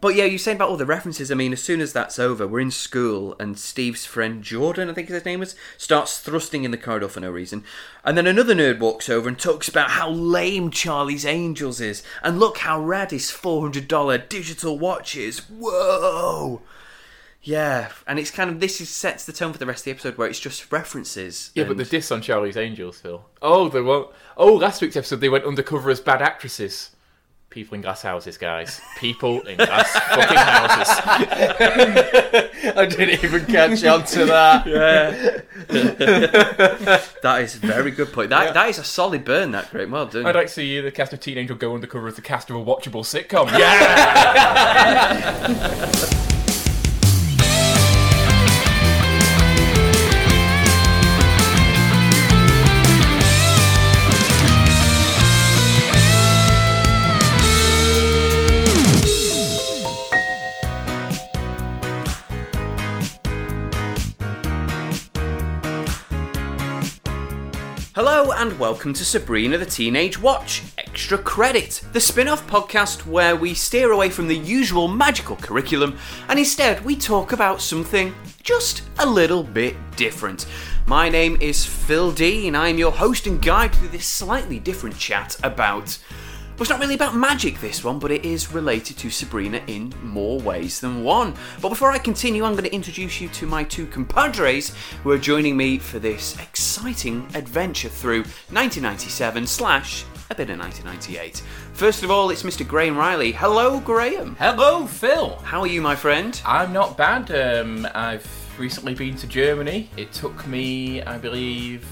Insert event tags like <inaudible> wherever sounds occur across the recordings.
But yeah, you're saying about all the references. I mean, as soon as that's over, we're in school, and Steve's friend Jordan, I think his name was, starts thrusting in the corridor for no reason. And then another nerd walks over and talks about how lame Charlie's Angels is. And look how rad his $400 digital watch is. Whoa! Yeah, and it's kind of this is sets the tone for the rest of the episode where it's just references. Yeah, but the and- diss on Charlie's Angels, Phil. Oh, the one oh last week's episode they went undercover as bad actresses. People in glass houses, guys. People in glass <laughs> fucking houses. <laughs> I didn't even catch on to that. <laughs> Yeah. that is a very good point. That that is a solid burn. That great, well done. I'd like to see the cast of Teen Angel go undercover as the cast of a watchable sitcom. Yeah. Hello and welcome to Sabrina the Teenage Watch Extra Credit, the spin off podcast where we steer away from the usual magical curriculum and instead we talk about something just a little bit different. My name is Phil D and I'm your host and guide through this slightly different chat about. Well, it's not really about magic, this one, but it is related to Sabrina in more ways than one. But before I continue, I'm going to introduce you to my two compadres who are joining me for this exciting adventure through 1997 slash a bit of 1998. First of all, it's Mr. Graham Riley. Hello, Graham. Hello, Phil. How are you, my friend? I'm not bad. Um, I've recently been to Germany. It took me, I believe,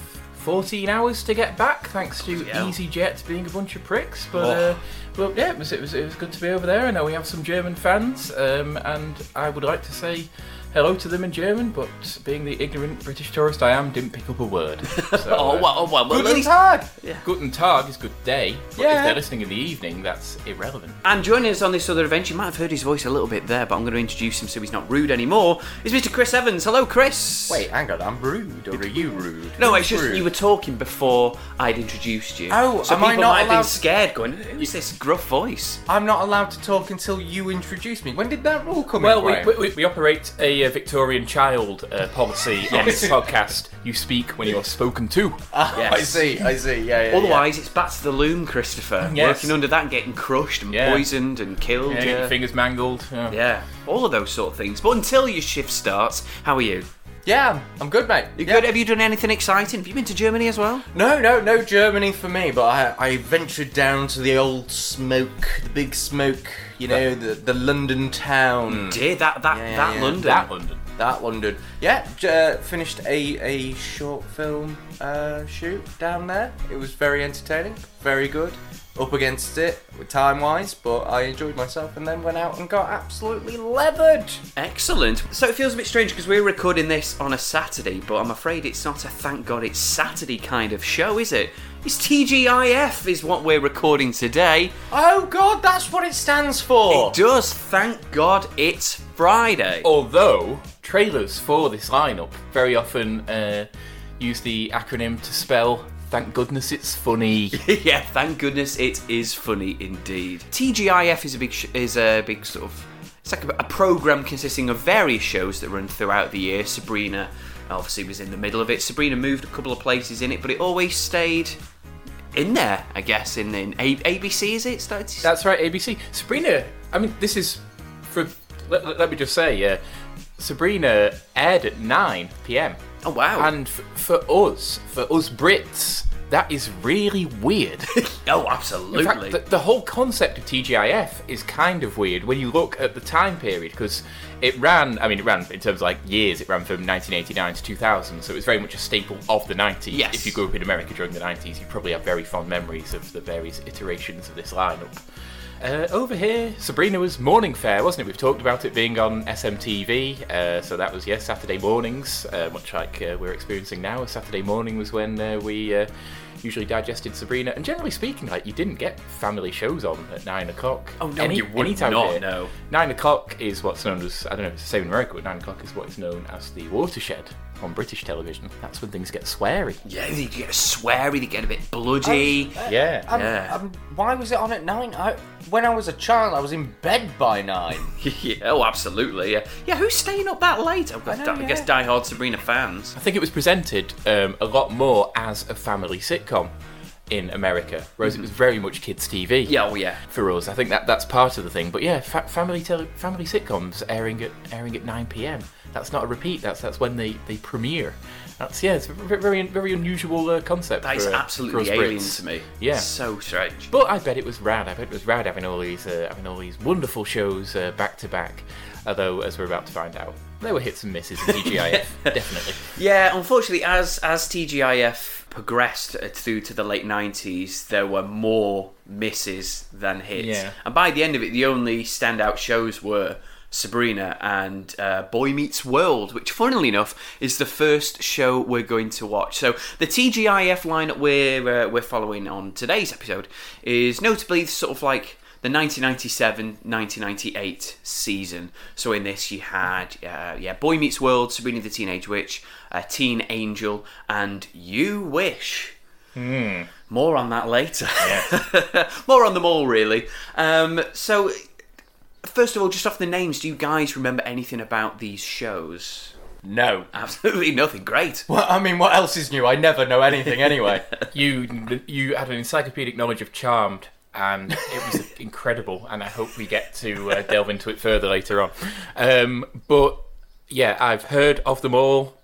14 hours to get back, thanks to hell. EasyJet being a bunch of pricks. But Oh. uh, well, yeah, it was, it was it was good to be over there. I know we have some German fans, um, and I would like to say hello to them in German. But being the ignorant British tourist I am, didn't pick up a word. <laughs> So, Oh, uh, well, oh, well, well, Guten Tag. Yeah. Guten Tag is good day. But Yeah. if they're listening in the evening, that's irrelevant. And joining us on this other adventure, you might have heard his voice a little bit there, but I'm going to introduce him so he's not rude anymore, is Mr. Chris Evans. Hello, Chris. Wait, hang on, I'm rude, or are you rude? No, it's just rude? you were talking before I'd introduced you. Oh, so am I not might have been allowed- scared, going, "Who's this gruff voice?" I'm not allowed to talk until you introduce me. When did that rule come Well, in? we, we, we operate a uh, Victorian child uh, policy <laughs> on this podcast. You speak when you're spoken to. Yes. I see, I see, yeah, yeah. Otherwise, it's back to the loom, Christopher. Yes. Working under that, and getting crushed and Yeah. poisoned and killed. Yeah, Yeah, your fingers mangled. Yeah. Yeah, all of those sort of things. But until your shift starts, how are you? Yeah. I'm, I'm good, mate. You yeah. good? Have you done anything exciting? Have you been to Germany as well? No, no, no Germany for me, but I, I ventured down to the old smoke, the big smoke, you know, the, the London town. Did that that Yeah, that yeah. London. That London. That London. Yeah, uh, finished a, a short film uh, shoot down there. It was very entertaining, very good. Up against it time wise, but I enjoyed myself and then went out and got absolutely leathered. Excellent. So it feels a bit strange because we're recording this on a Saturday, but I'm afraid it's not a thank God it's Saturday kind of show, is it? It's TGIF, is what we're recording today. Oh god, that's what it stands for! It does, thank God it's Friday. Although trailers for this lineup very often uh, use the acronym to spell "Thank goodness it's funny." <laughs> yeah, thank goodness it is funny indeed. TGIF is a big sh- is a big sort of it's like a, a program consisting of various shows that run throughout the year. Sabrina obviously was in the middle of it. Sabrina moved a couple of places in it, but it always stayed in there, I guess. In in a- ABC is it? Started to- That's right, ABC. Sabrina. I mean, this is for. Let, let- let me just say, uh, Sabrina aired at 9 p.m. oh wow! And f- for us, for us Brits, that is really weird. <laughs> oh, absolutely. In fact, the, the whole concept of TGIF is kind of weird when you look at the time period because it ran. I mean, it ran in terms of like years. It ran from 1989 to 2000, so it was very much a staple of the 90s. Yes. If you grew up in America during the 90s, you probably have very fond memories of the various iterations of this lineup. Uh, over here, Sabrina was morning fair, wasn't it? We've talked about it being on SMTV, uh, so that was yes, Saturday mornings, uh, much like uh, we're experiencing now. A Saturday morning was when uh, we uh, usually digested Sabrina. And generally speaking, like you didn't get family shows on at nine o'clock. Oh, no, you would anytime not, here. no. Nine o'clock is what's known as I don't know if it's the same in America, but nine o'clock is what is known as the watershed on British television. That's when things get sweary. Yeah, they get sweary, they get a bit bloody. Yeah. Um, Yeah. um, why was it on at nine? I, when I was a child, I was in bed by nine. <laughs> yeah, oh, absolutely. Yeah, yeah. Who's staying up that late? I, know, I guess yeah. diehard Sabrina fans. I think it was presented um, a lot more as a family sitcom in America, whereas it was very much kids' TV. Yeah, oh yeah. For us, I think that that's part of the thing. But yeah, fa- family tele- family sitcoms airing at airing at 9 p.m. That's not a repeat. That's that's when they, they premiere. That's yeah, it's a very very, unusual uh, concept. That is for, uh, absolutely for alien Brits. to me. Yeah. so strange. But I bet it was rad. I bet it was rad having all these uh, having all these wonderful shows uh, back to back. Although, as we're about to find out, there were hits and misses in TGIF, <laughs> definitely. Yeah, unfortunately, as as TGIF progressed uh, through to the late '90s, there were more misses than hits. Yeah. And by the end of it, the only standout shows were Sabrina and uh, Boy Meets World, which, funnily enough, is the first show we're going to watch. So the TGIF lineup we're uh, we're following on today's episode is notably sort of like the 1997-1998 season. So in this, you had uh, yeah, Boy Meets World, Sabrina the Teenage Witch, uh, Teen Angel, and You Wish. More on that later. <laughs> More on them all, really. Um, so, first of all, just off the names, do you guys remember anything about these shows? No. Absolutely nothing. Great. Well, I mean, what else is new? I never know anything anyway. <laughs> you you had an encyclopedic knowledge of Charmed, and it was incredible. And I hope we get to uh, delve into it further later on. Um, but yeah, I've heard of them all.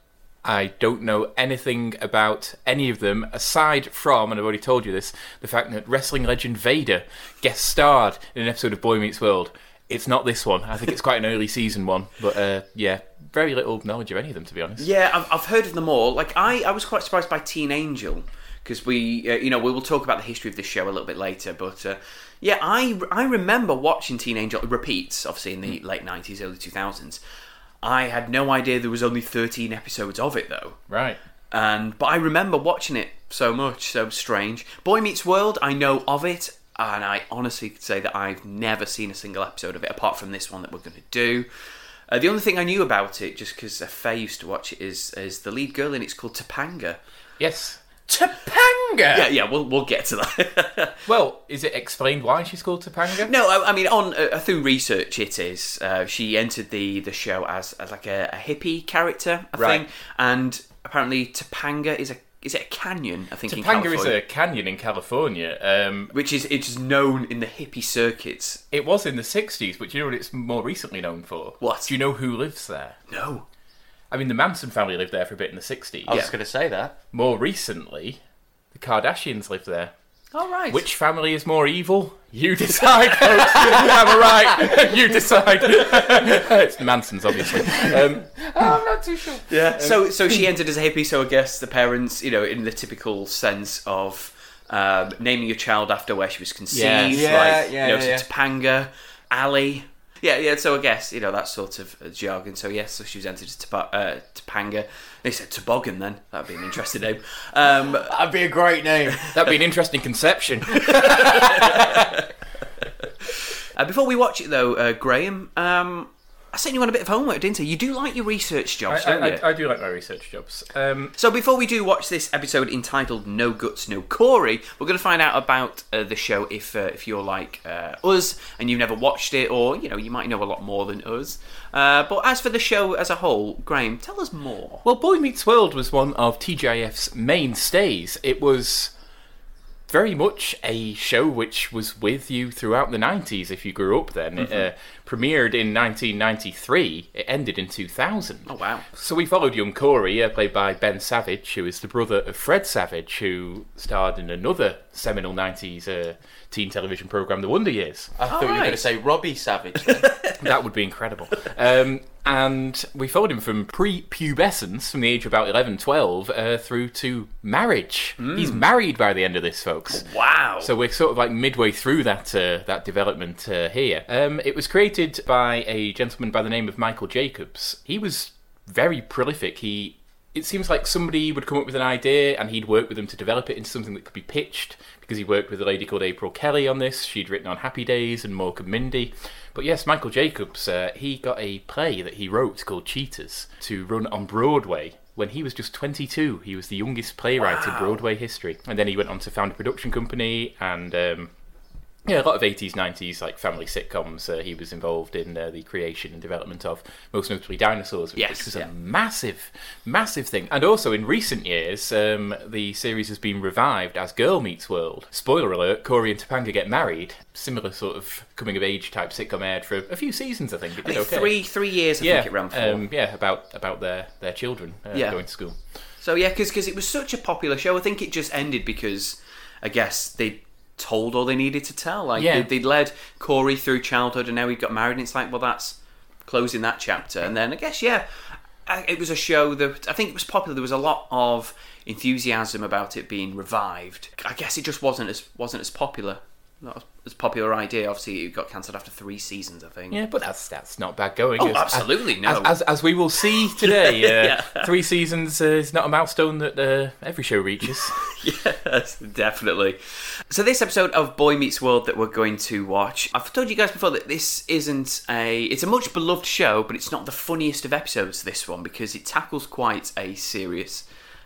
I don't know anything about any of them aside from, and I've already told you this, the fact that wrestling legend Vader guest starred in an episode of Boy Meets World. It's not this one. I think it's quite an early season one, but uh, yeah, very little knowledge of any of them to be honest. Yeah, I've, I've heard of them all. Like, I, I was quite surprised by Teen Angel because we, uh, you know, we will talk about the history of this show a little bit later. But uh, yeah, I, I remember watching Teen Angel repeats, obviously in the late '90s, early 2000s. I had no idea there was only 13 episodes of it though. Right. and but I remember watching it so much, so strange. Boy Meets World, I know of it, and I honestly could say that I've never seen a single episode of it apart from this one that we're going to do. Uh, the only thing I knew about it, just because Faye used to watch it, is is the lead girl, in it's called Topanga. Yes. Topanga! Yeah, yeah, we'll we'll get to that. <laughs> Well, is it explained why she's called Topanga? no, I, I mean on uh, through research, it is. Uh, she entered the the show as, as like a, a hippie character, I Right. think, and apparently Topanga is a is it a canyon? I think in Topanga is a canyon in California. Um, which is it's just known in the hippie circuits. it was in the 60s, but you know what it's more recently known for? What? Do you know who lives there? No. I mean, the Manson family lived there for a bit in the 60s. I was Yeah. going to say that. More recently, the Kardashians lived there. All right. Which family is more evil? You decide, folks. Am I right? <laughs> you decide. <laughs> it's the Mansons, obviously. Um, <laughs> I'm not too sure. Yeah. So so she entered as a hippie. So I guess the parents, you know, in the typical sense of um, naming your child after where she was conceived, Yes. Yeah, like yeah, you know, yeah, so yeah. Topanga, Ali. Yeah, yeah. So I guess you know that sort of uh, jargon. So yes, so she was entered as Topa- uh, Topanga. They said toboggan. Then that'd be an interesting name. Um, <laughs> That'd be a great name. that'd be an interesting conception. <laughs> Uh, before we watch it, though, uh, Graham, um, I sent you on a bit of homework, didn't I? You do like your research I, jobs, don't I, you? I, I do like my research jobs. Um, so before we do watch this episode entitled "No Guts, No Corey," we're going to find out about uh, the show if uh, if you're like uh, us and you've never watched it, or you know you might know a lot more than us. Uh, but as for the show as a whole, Graham, tell us more. Well, Boy Meets World was one of TGIF's mainstays. It was very much a show which was with you throughout the 90s if you grew up then. It uh, premiered in 1993, it ended in 2000. Oh wow! So we followed young Corey, uh, played by Ben Savage, who is the brother of Fred Savage, who starred in another seminal 90s uh, teen television program, The Wonder Years. I thought you were right. going to say Robbie Savage. <laughs> <laughs> That would be incredible. Um, and we followed him from pre-pubescence, from the age of about 11, 12, uh, through to marriage. He's married by the end of this, folks. Wow! So we're sort of like midway through that uh, that development uh, here. Um, it was created by a gentleman by the name of Michael Jacobs. He was very prolific. He it seems like somebody would come up with an idea and he'd work with them to develop it into something that could be pitched because he worked with a lady called April Kelly on this. She'd written on Happy Days and Mork and Mindy. But yes, Michael Jacobs, uh, he got a play that he wrote called Cheaters to run on Broadway when he was just 22. He was the youngest playwright in Broadway history. And then he went on to found a production company and um, yeah, a lot of 80s, 90s, like family sitcoms. Uh, he was involved in uh, the creation and development of, most notably, Dinosaurs, which Yes, was yeah. a massive, massive thing. And also, in recent years, um, the series has been revived as Girl Meets World. Spoiler alert: Corey and Topanga get married. Similar sort of coming of age type sitcom aired for a few seasons, I think. It I think okay. three three years. I yeah, think it ran for. um, yeah, about about their their children uh, Yeah. going to school. So yeah, because it was such a popular show. I think it just ended because I guess they told all they needed to tell. Like Yeah. they, would led Corey through childhood, and now he got married. And it's like, well, that's closing that chapter. And then I guess yeah, I- it was a show that I think it was popular. There was a lot of enthusiasm about it being revived. I guess it just wasn't as wasn't as popular. Not as popular idea. Obviously, it got cancelled after three seasons. I think. Yeah, but that's that's not bad going. Oh, As- absolutely, as, no. As, as we will see today, <laughs> uh, Yeah. three seasons uh, is not a milestone that uh, every show reaches. <laughs> Yes, definitely. So this episode of Boy Meets World that we're going to watch, I've told you guys before that this isn't a it's a much beloved show, but it's not the funniest of episodes this one because it tackles quite a serious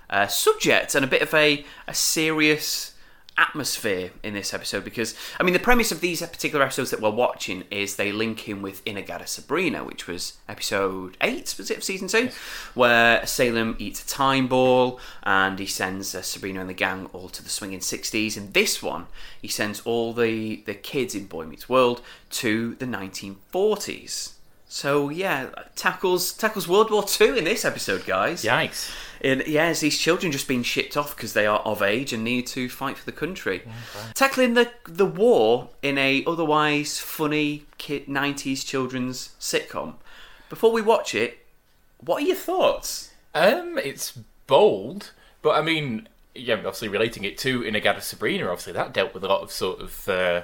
uh, subject and a bit of a a serious atmosphere in this episode because I mean the premise of these particular episodes that we're watching is they link in with Inna-Gadda-Da-Sabrina, which was episode eight, was it of season two, where Salem eats a time ball and he sends uh, Sabrina and the gang all to the swinging sixties. And this one, he sends all the the kids in Boy Meets World to the nineteen forties. So yeah, tackles tackles World War Two in this episode, guys. Yikes! In, yeah, it's these children just being shipped off because they are of age and need to fight for the country. Tackling the the war in a otherwise funny kid '90s children's sitcom. Before we watch it, what are your thoughts? Um, it's bold, but I mean, yeah, obviously relating it to Inna-Gadda-Da-Sabrina, obviously that dealt with a lot of sort of uh,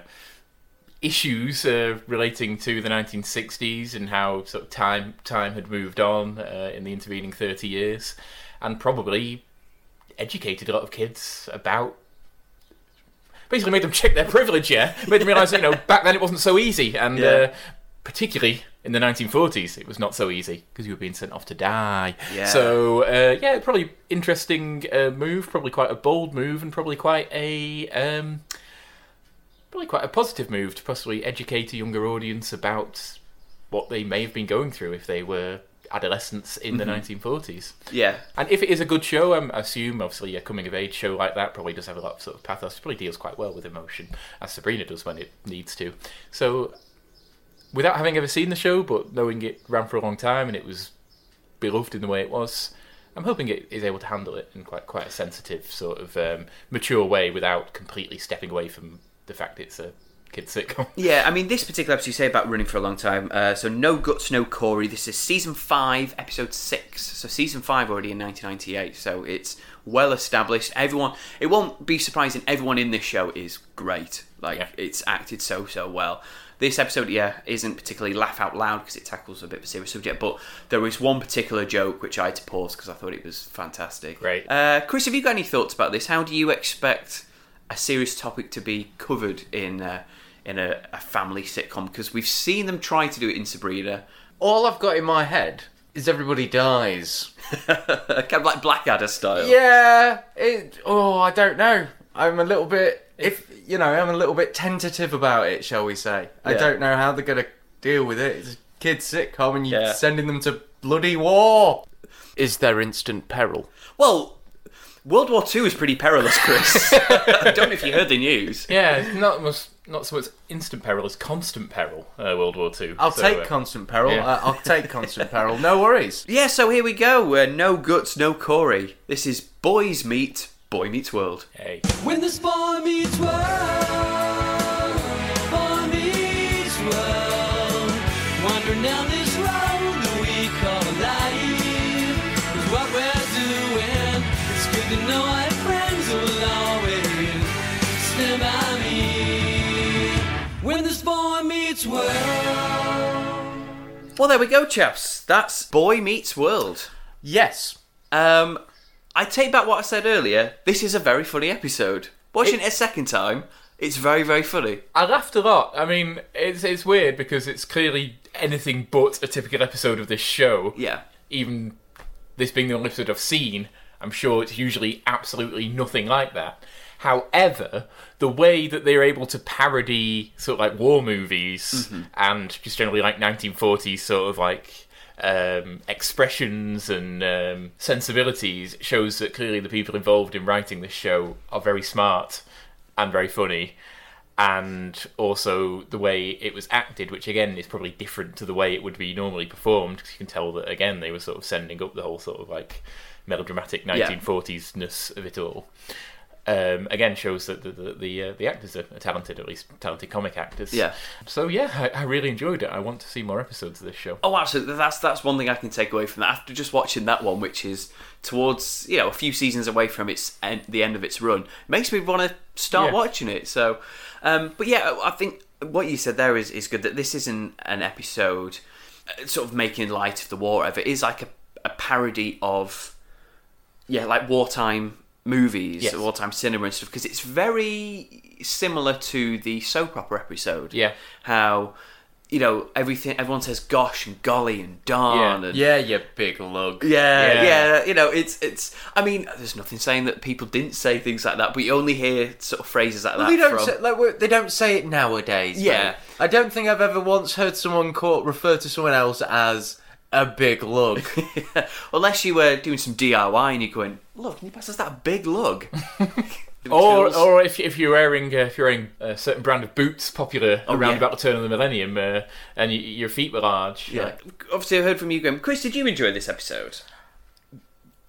issues uh, relating to the 1960s and how sort of time time had moved on uh, in the intervening 30 years, and probably educated a lot of kids about. Basically, made them check their privilege. Yeah, made them realise that you know back then it wasn't so easy, and Yeah. uh, particularly in the 1940s, it was not so easy because you were being sent off to die. Yeah. So uh, yeah, probably interesting uh, move, probably quite a bold move, and probably quite a um, probably quite a positive move to possibly educate a younger audience about what they may have been going through if they were adolescents in the 1940s. Yeah, And if it is a good show, um, I assume obviously a coming of age show like that probably does have a lot of sort of pathos. Probably deals quite well with emotion, as Sabrina does when it needs to. So, without having ever seen the show, but knowing it ran for a long time and it was beloved in the way it was, I'm hoping it is able to handle it in quite quite a sensitive sort of um, mature way without completely stepping away from the fact it's a kids sitcom. yeah. I mean, this particular episode you say about running for a long time. Uh, so no guts, no Corey. This is season five, episode six. So season five already in 1998. So it's well established. Everyone, it won't be surprising. Everyone in this show is great. Like Yeah. it's acted so so well. This episode, yeah, isn't particularly laugh out loud because it tackles a bit of a serious subject. But there was one particular joke which I had to pause because I thought it was fantastic. Great. Uh, Chris, have you got any thoughts about this? How do you expect a serious topic to be covered in uh, in a, a family sitcom? Because we've seen them try to do it in Sabrina, All I've got in my head is everybody dies. <laughs> kind of like Blackadder style. Yeah, it. Oh, I don't know. I'm a little bit. If you know, I'm a little bit tentative about it. Shall we say? I don't know how they're gonna deal with it. It's a kids sitcom, and you're Yeah. sending them to bloody war. Is there instant peril? Well, World War Two is pretty perilous, Chris. I <laughs> <laughs> don't know if you heard the news. yeah, it's not much, not so much instant peril as constant peril. Uh, World War Two. I'll So, take uh, constant peril. yeah. Uh, I'll take constant peril. No worries. <laughs> Yeah, so here we go. Uh, no guts, no Corey. This is Boys Meet Boy Meets World. Hey. When this boy meets world, Well, there we go, chaps. That's Boy Meets World. Yes. Um, I take back what I said earlier. This is a very funny episode. Watching it, a second time, it's very, very funny. I laughed a lot. I mean, it's it's weird because it's clearly anything but a typical episode of this show. Yeah. Even this being the only episode I've seen, I'm sure it's usually absolutely nothing like that. However, the way that they're able to parody sort of like war movies and just generally like 1940s sort of like um, expressions and um, sensibilities shows that clearly the people involved in writing this show are very smart and very funny. And also the way it was acted, which again is probably different to the way it would be normally performed, because you can tell that again they were sort of sending up the whole sort of like melodramatic 1940s ness of it all um, again shows that the the the, uh, the actors are, are talented, at least talented comic actors. Yeah. So yeah, I, I really enjoyed it. I want to see more episodes of this show. Oh, absolutely. That's that's one thing I can take away from that. After just watching that one, which is towards you know a few seasons away from its end, the end of its run, makes me want to start Yeah. watching it. So, um, but yeah, I think what you said there is is good. That this isn't an episode uh, sort of making light of the war. Of it is like a, a parody of yeah, like wartime movies, Yes. wartime cinema and stuff. Because it's very similar to the soap opera episode. Yeah. how. You know everything. Everyone says "gosh" and "golly" and "darn" Yeah. and Yeah, you big lug. yeah, Yeah. yeah, You know, it's it's. I mean, there's nothing saying that people didn't say things like that, but you only hear sort of phrases like that They don't from. say, like we- they don't say it nowadays. Yeah. mate. I don't think I've ever once heard someone call refer to someone else as a big lug. <laughs> Unless you were doing some DIY and you're going, look, can you pass us that big lug? <laughs> Or, or if, if you're wearing uh, if you're wearing a certain brand of boots popular around Oh, yeah. about the turn of the millennium, uh, and y- your feet were large, yeah. like, Obviously, I heard from you, Graham. Chris, did you enjoy this episode?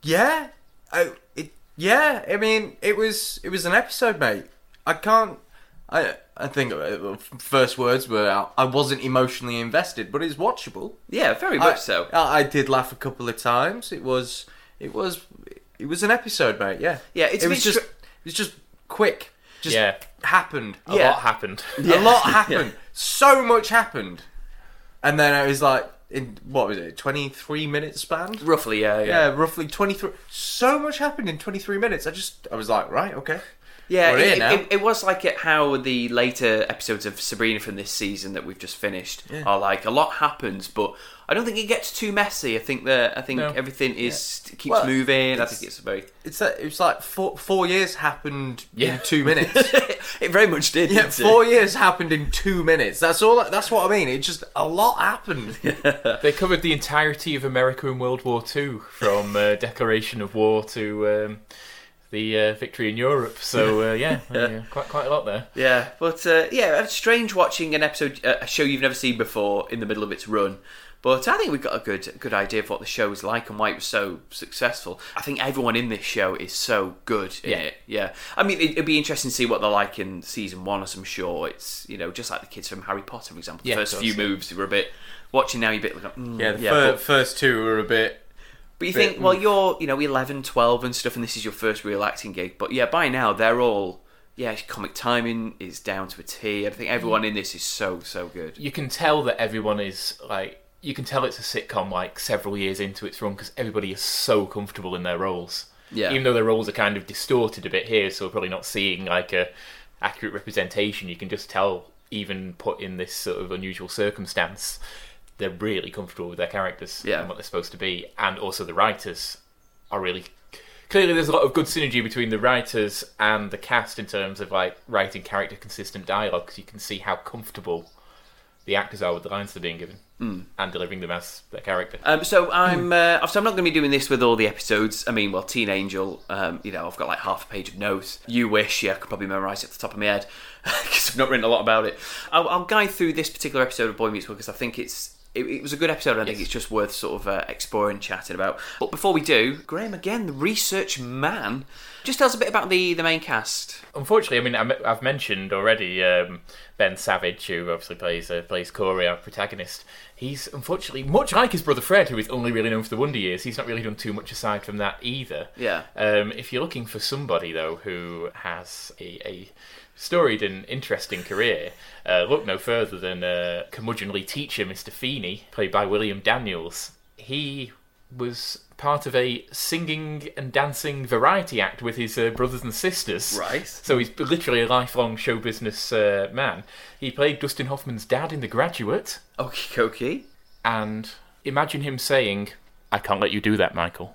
yeah, I, it, yeah. I mean, it was it was an episode, mate. I can't. I I think uh, first words were I- wasn't emotionally invested, but it's watchable. Yeah, very much I, so. I, I did laugh a couple of times. It was it was it was an episode, mate. Yeah, Yeah, it's it was just str- it was just quick. Just Yeah. happened. a Yeah. lot happened. <laughs> Yeah. A lot happened. So much happened, and then it was like in what was it, twenty three minute span? Roughly, yeah, yeah. Yeah, roughly twenty three. So much happened in twenty three minutes. I just I was like, right, okay. Yeah, We're it, here it, now. it, it was like it, how the later episodes of Sabrina from this season that we've just finished Yeah. are like. A lot happens, but I don't think it gets too messy. I think that I think No. everything is keeps Well, moving. I think it's very. It's that it was like four four years happened Yeah. in two minutes. <laughs> it very much did. Yeah, didn't it? four years happened in two minutes. That's all. That's what I mean. It just a lot happened. <laughs> They covered the entirety of America in World War Two, from uh, declaration of war to um, the uh, victory in Europe. So uh, <laughs> yeah, yeah, quite quite a lot there. Yeah, but uh, yeah, strange watching an episode, uh, a show you've never seen before in the middle of its run. But I think we've got a good, good idea of what the show is like and why it was so successful. I think everyone in this show is so good in Yeah. it. Yeah, I mean, it, it'd be interesting to see what they're like in season one. As I'm sure it's you know just like the kids from Harry Potter, for example. The Yeah, first few moves were a bit watching now. You're a bit like, mm, Yeah, the yeah, fir- but- first two were a bit. But you bit- think, well, mm. you're you know 11, 12 and stuff, and this is your first real acting gig. But yeah, by now they're all yeah, comic timing is down to a T. I think mm. everyone in this is so so good. You can tell that everyone is like. You can tell it's a sitcom like several years into its run because everybody is so comfortable in their roles. Yeah. Even though their roles are kind of distorted a bit here, so we're probably not seeing like a accurate representation. You can just tell, even put in this sort of unusual circumstance, they're really comfortable with their characters Yeah. and what they're supposed to be, and also the writers are really. Clearly, there's a lot of good synergy between the writers and the cast in terms of like writing character consistent dialogue because you can see how comfortable the actors are with the lines they're being given and delivering them as their character. Um, so I'm uh, obviously I'm not going to be doing this with all the episodes. I mean, well, Teen Angel, um, you know, I've got like half a page of notes. You wish, yeah, I could probably memorise it off the top of my head <laughs> because I've not written a lot about it. I'll, I'll guide through this particular episode of Boy Meets World because I think it's. It, it was a good episode. I think it's just worth sort of uh, exploring, chatting about. But before we do, Graham again, the research man, just tell us a bit about the the main cast. Unfortunately, I mean, I've mentioned already um, Ben Savage, who obviously plays uh, plays Corey, our protagonist. He's unfortunately much like his brother Fred, who is only really known for the Wonder Years. He's not really done too much aside from that either. Yeah. Um, if you're looking for somebody though who has a, a storied and interesting career, uh, look no further than uh, curmudgeonly teacher Mr. Feeney, played by William Daniels. He was part of a singing and dancing variety act with his uh, brothers and sisters. Right. So he's literally a lifelong show business uh, man. He played Dustin Hoffman's dad in The Graduate, Okay, okay. and imagine him saying, "I can't let you do that, Michael,"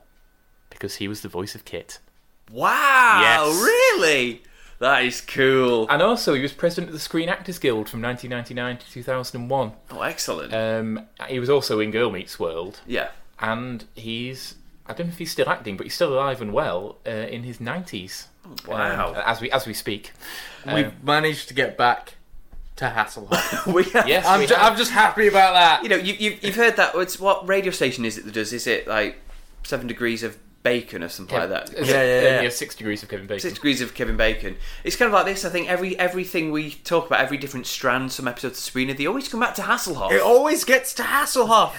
because he was the voice of KITT. Wow, Yes. really? That is cool. And also, he was president of the Screen Actors Guild from 1999 to 2001. Oh, excellent. Um, he was also in Girl Meets World, yeah. and he's I don't know if he's still acting, but he's still alive and well uh, in his 90s. Wow. Um, as we as we speak. We've managed to get back to Hasselhoff. <laughs> we have, Yes, I'm, we ju- have. I'm just happy about that. You know, you, you've, you've heard that. It's what radio station is it that does? Is it like Seven Degrees of Bacon or something like that? Uh, Yeah, yeah, yeah. Six degrees of Kevin Bacon. Six degrees of Kevin Bacon. It's kind of like this. I think every everything we talk about, every different strand, some episodes of Sabrina, they always come back to Hasselhoff. It always gets to Hasselhoff.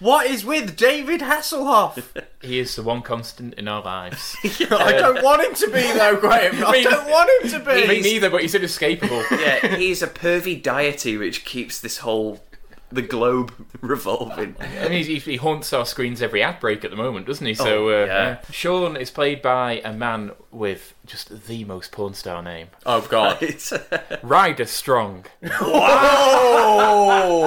What is with David Hasselhoff? <laughs> He is the one constant in our lives. <laughs> I don't want him to be though, Graham. <laughs> I don't want him to be. Me neither, but he's inescapable. yeah, he's a pervy deity which keeps this whole the globe <laughs> revolving. And he, he, haunts our screens every ad break at the moment, doesn't he? So, Oh, uh, yeah. Sean is played by a man with just the most porn star name Oh God. <laughs> It's, Ryder Strong. Oh!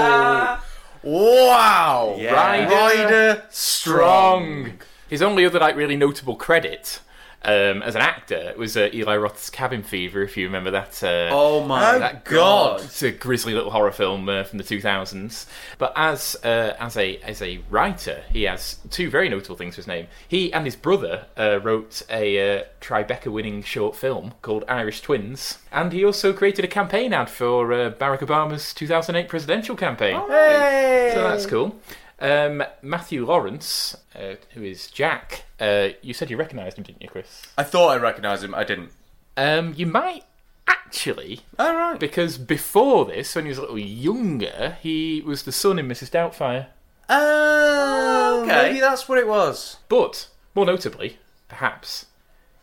wow! Yeah. Ryder Ryder Strong. His only other like really notable credit um, as an actor it was uh, Eli Roth's Cabin Fever, if you remember that. Uh, oh my Oh, god. God. It's a grisly little horror film uh, from the 2000s. But as uh, as a as a writer, he has two very notable things to his name. He and his brother uh, wrote a uh, Tribeca-winning short film called Irish Twins, and he also created a campaign ad for uh, Barack Obama's 2008 presidential campaign. Hey! So that's cool. Um, Matthew Lawrence, uh, who is Jack, uh, you said you recognised him, didn't you, Chris? I thought I recognised him. I didn't. Um, you might actually, All right. because before this, when he was a little younger, he was the son in Mrs. Doubtfire. Oh, Okay. maybe that's what it was. But, more notably, perhaps,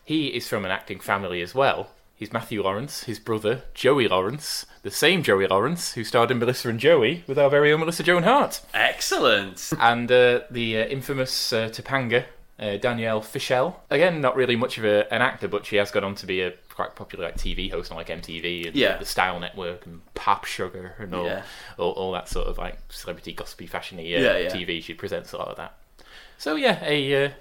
he is from an acting family as well. He's Matthew Lawrence, his brother, Joey Lawrence, the same Joey Lawrence who starred in Melissa and Joey with our very own Melissa Joan Hart. Excellent. and uh, the uh, infamous uh, Topanga, uh, Danielle Fishel. Again, not really much of a, an actor, but she has gone on to be a quite popular like TV host on like MTV and Yeah. the Style Network and Pop Sugar and all, Yeah. all, all that sort of like celebrity gossipy fashiony uh, Yeah. TV. She presents a lot of that. So yeah, a uh, a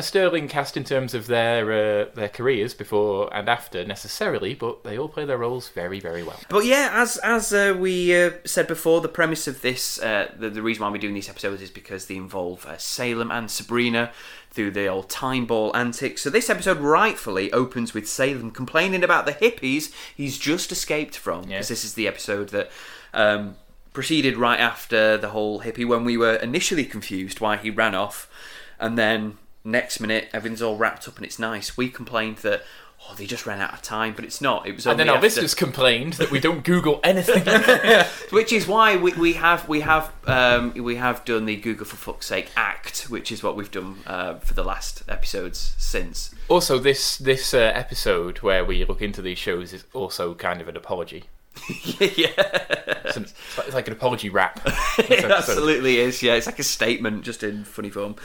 sterling cast in terms of their uh, their careers before and after necessarily, but they all play their roles very very well. But yeah, as as uh, we uh, said before, the premise of this, uh, the, the reason why we're doing these episodes is because they involve uh, Salem and Sabrina through the old time ball antics. So this episode rightfully opens with Salem complaining about the hippies he's just escaped from, because Yes. this is the episode that. Um, proceeded right after the whole hippie when we were initially confused why he ran off and then next minute everything's all wrapped up and it's nice we complained that oh they just ran out of time but it's not it was And then our after- listeners complained that we don't Google anything. <laughs> which is why we, we have we have um, we have done the Google for fuck's sake act, which is what we've done uh, for the last episodes since. Also, this this uh, episode where we look into these shows is also kind of an apology. <laughs> yeah, It's, an, it's like- it's like an apology rap. <laughs> it absolutely is. Yeah, it's like a statement, just in funny form.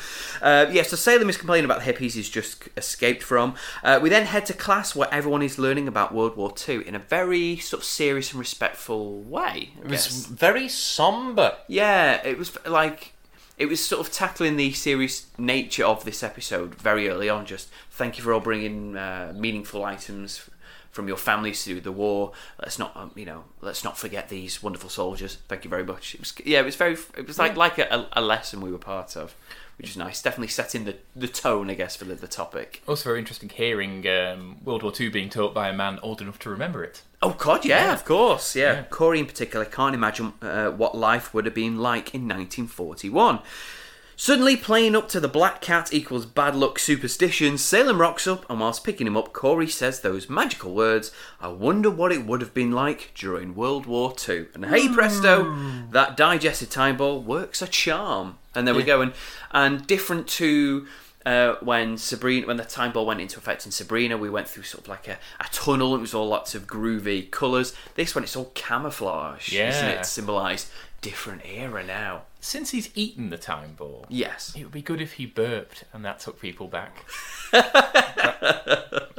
Uh, yeah, so Salem is complaining about the hippies he's just escaped from. Uh, we then head to class where everyone is learning about World War Two in a very sort of serious and respectful way. I It was guess. very somber. Yeah, it was like it was sort of tackling the serious nature of this episode very early on. Just thank you for all bringing uh, meaningful items from your families through the war. Let's not, um, you know, let's not forget these wonderful soldiers. Thank you very much. It was, yeah, it was very, it was like like a, a lesson we were part of, which is nice. Definitely setting the the tone, I guess, for the, the topic. Also, very interesting hearing um, World War II being taught by a man old enough to remember it. Oh God, yeah, of course, yeah. Yeah. Corey in particular can't imagine uh, what life would have been like in 1941. Suddenly, playing up to the black cat equals bad luck superstition, Salem rocks up, and whilst picking him up, Corey says those magical words, I wonder what it would have been like during World War II. And hey presto, that digested time ball works a charm. And there we go. And, and different to uh, when Sabrina, when the time ball went into effect in Sabrina, we went through sort of like a, a tunnel. It was all lots of groovy colours. This one, it's all camouflage, isn't it? Symbolised different era now. Since he's eaten the time ball, Yes. it would be good if he burped and that took people back. <laughs>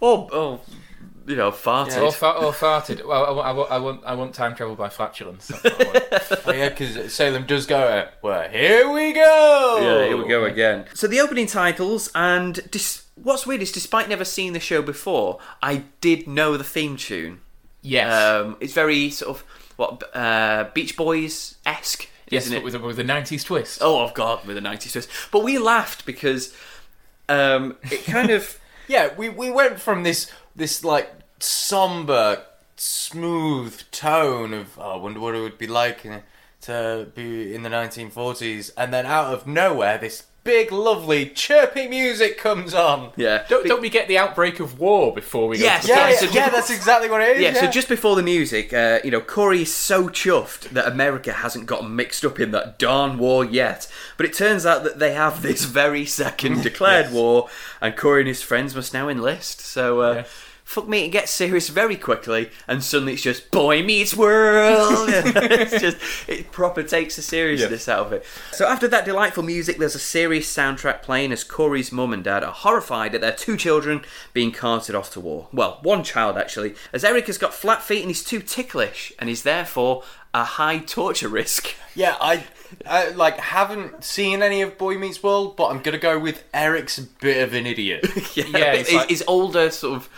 Or, oh, you know, farted. Or, fa- or farted. Well, I, wa- I, wa- I want I want time travel by flatulence. That's what I want. <laughs> Oh, yeah, because Salem does go. Uh, well, here we go. Yeah, here we go again. So the opening titles, and dis- what's weird is, despite never seeing the show before, I did know the theme tune. yes. Um, it's very sort of what uh, Beach Boys esque, yes, isn't it? with a, with a 90s twist. oh, of God, with a '90s twist. But we laughed because um, it <laughs> kind of Yeah, we, we went from this this like somber, smooth tone of oh, I wonder what it would be like to be in the 1940s, and then out of nowhere, this big, lovely, chirpy music comes on. yeah. Don't, don't we get the outbreak of war before we go Yes, to the Yeah, Yeah, yeah, so yeah, just- that's exactly what it is. Yeah, so just before the music, uh, you know, Corey is so chuffed that America hasn't gotten mixed up in that darn war yet. But it turns out that they have this very second <laughs> declared war, and Corey and his friends must now enlist. So, uh, Yes. Fuck me, it gets serious very quickly, and suddenly it's just Boy Meets World. <laughs> <laughs> it's just, it proper takes the seriousness out of it. So, after that delightful music, there's a serious soundtrack playing as Corey's mum and dad are horrified at their two children being carted off to war. Well, one child actually, as Eric has got flat feet and he's too ticklish, and is therefore a high torture risk. <laughs> Yeah, I, I like haven't seen any of Boy Meets World, but I'm gonna go with Eric's a bit of an idiot. yeah, Yeah, it's his, like- his older sort of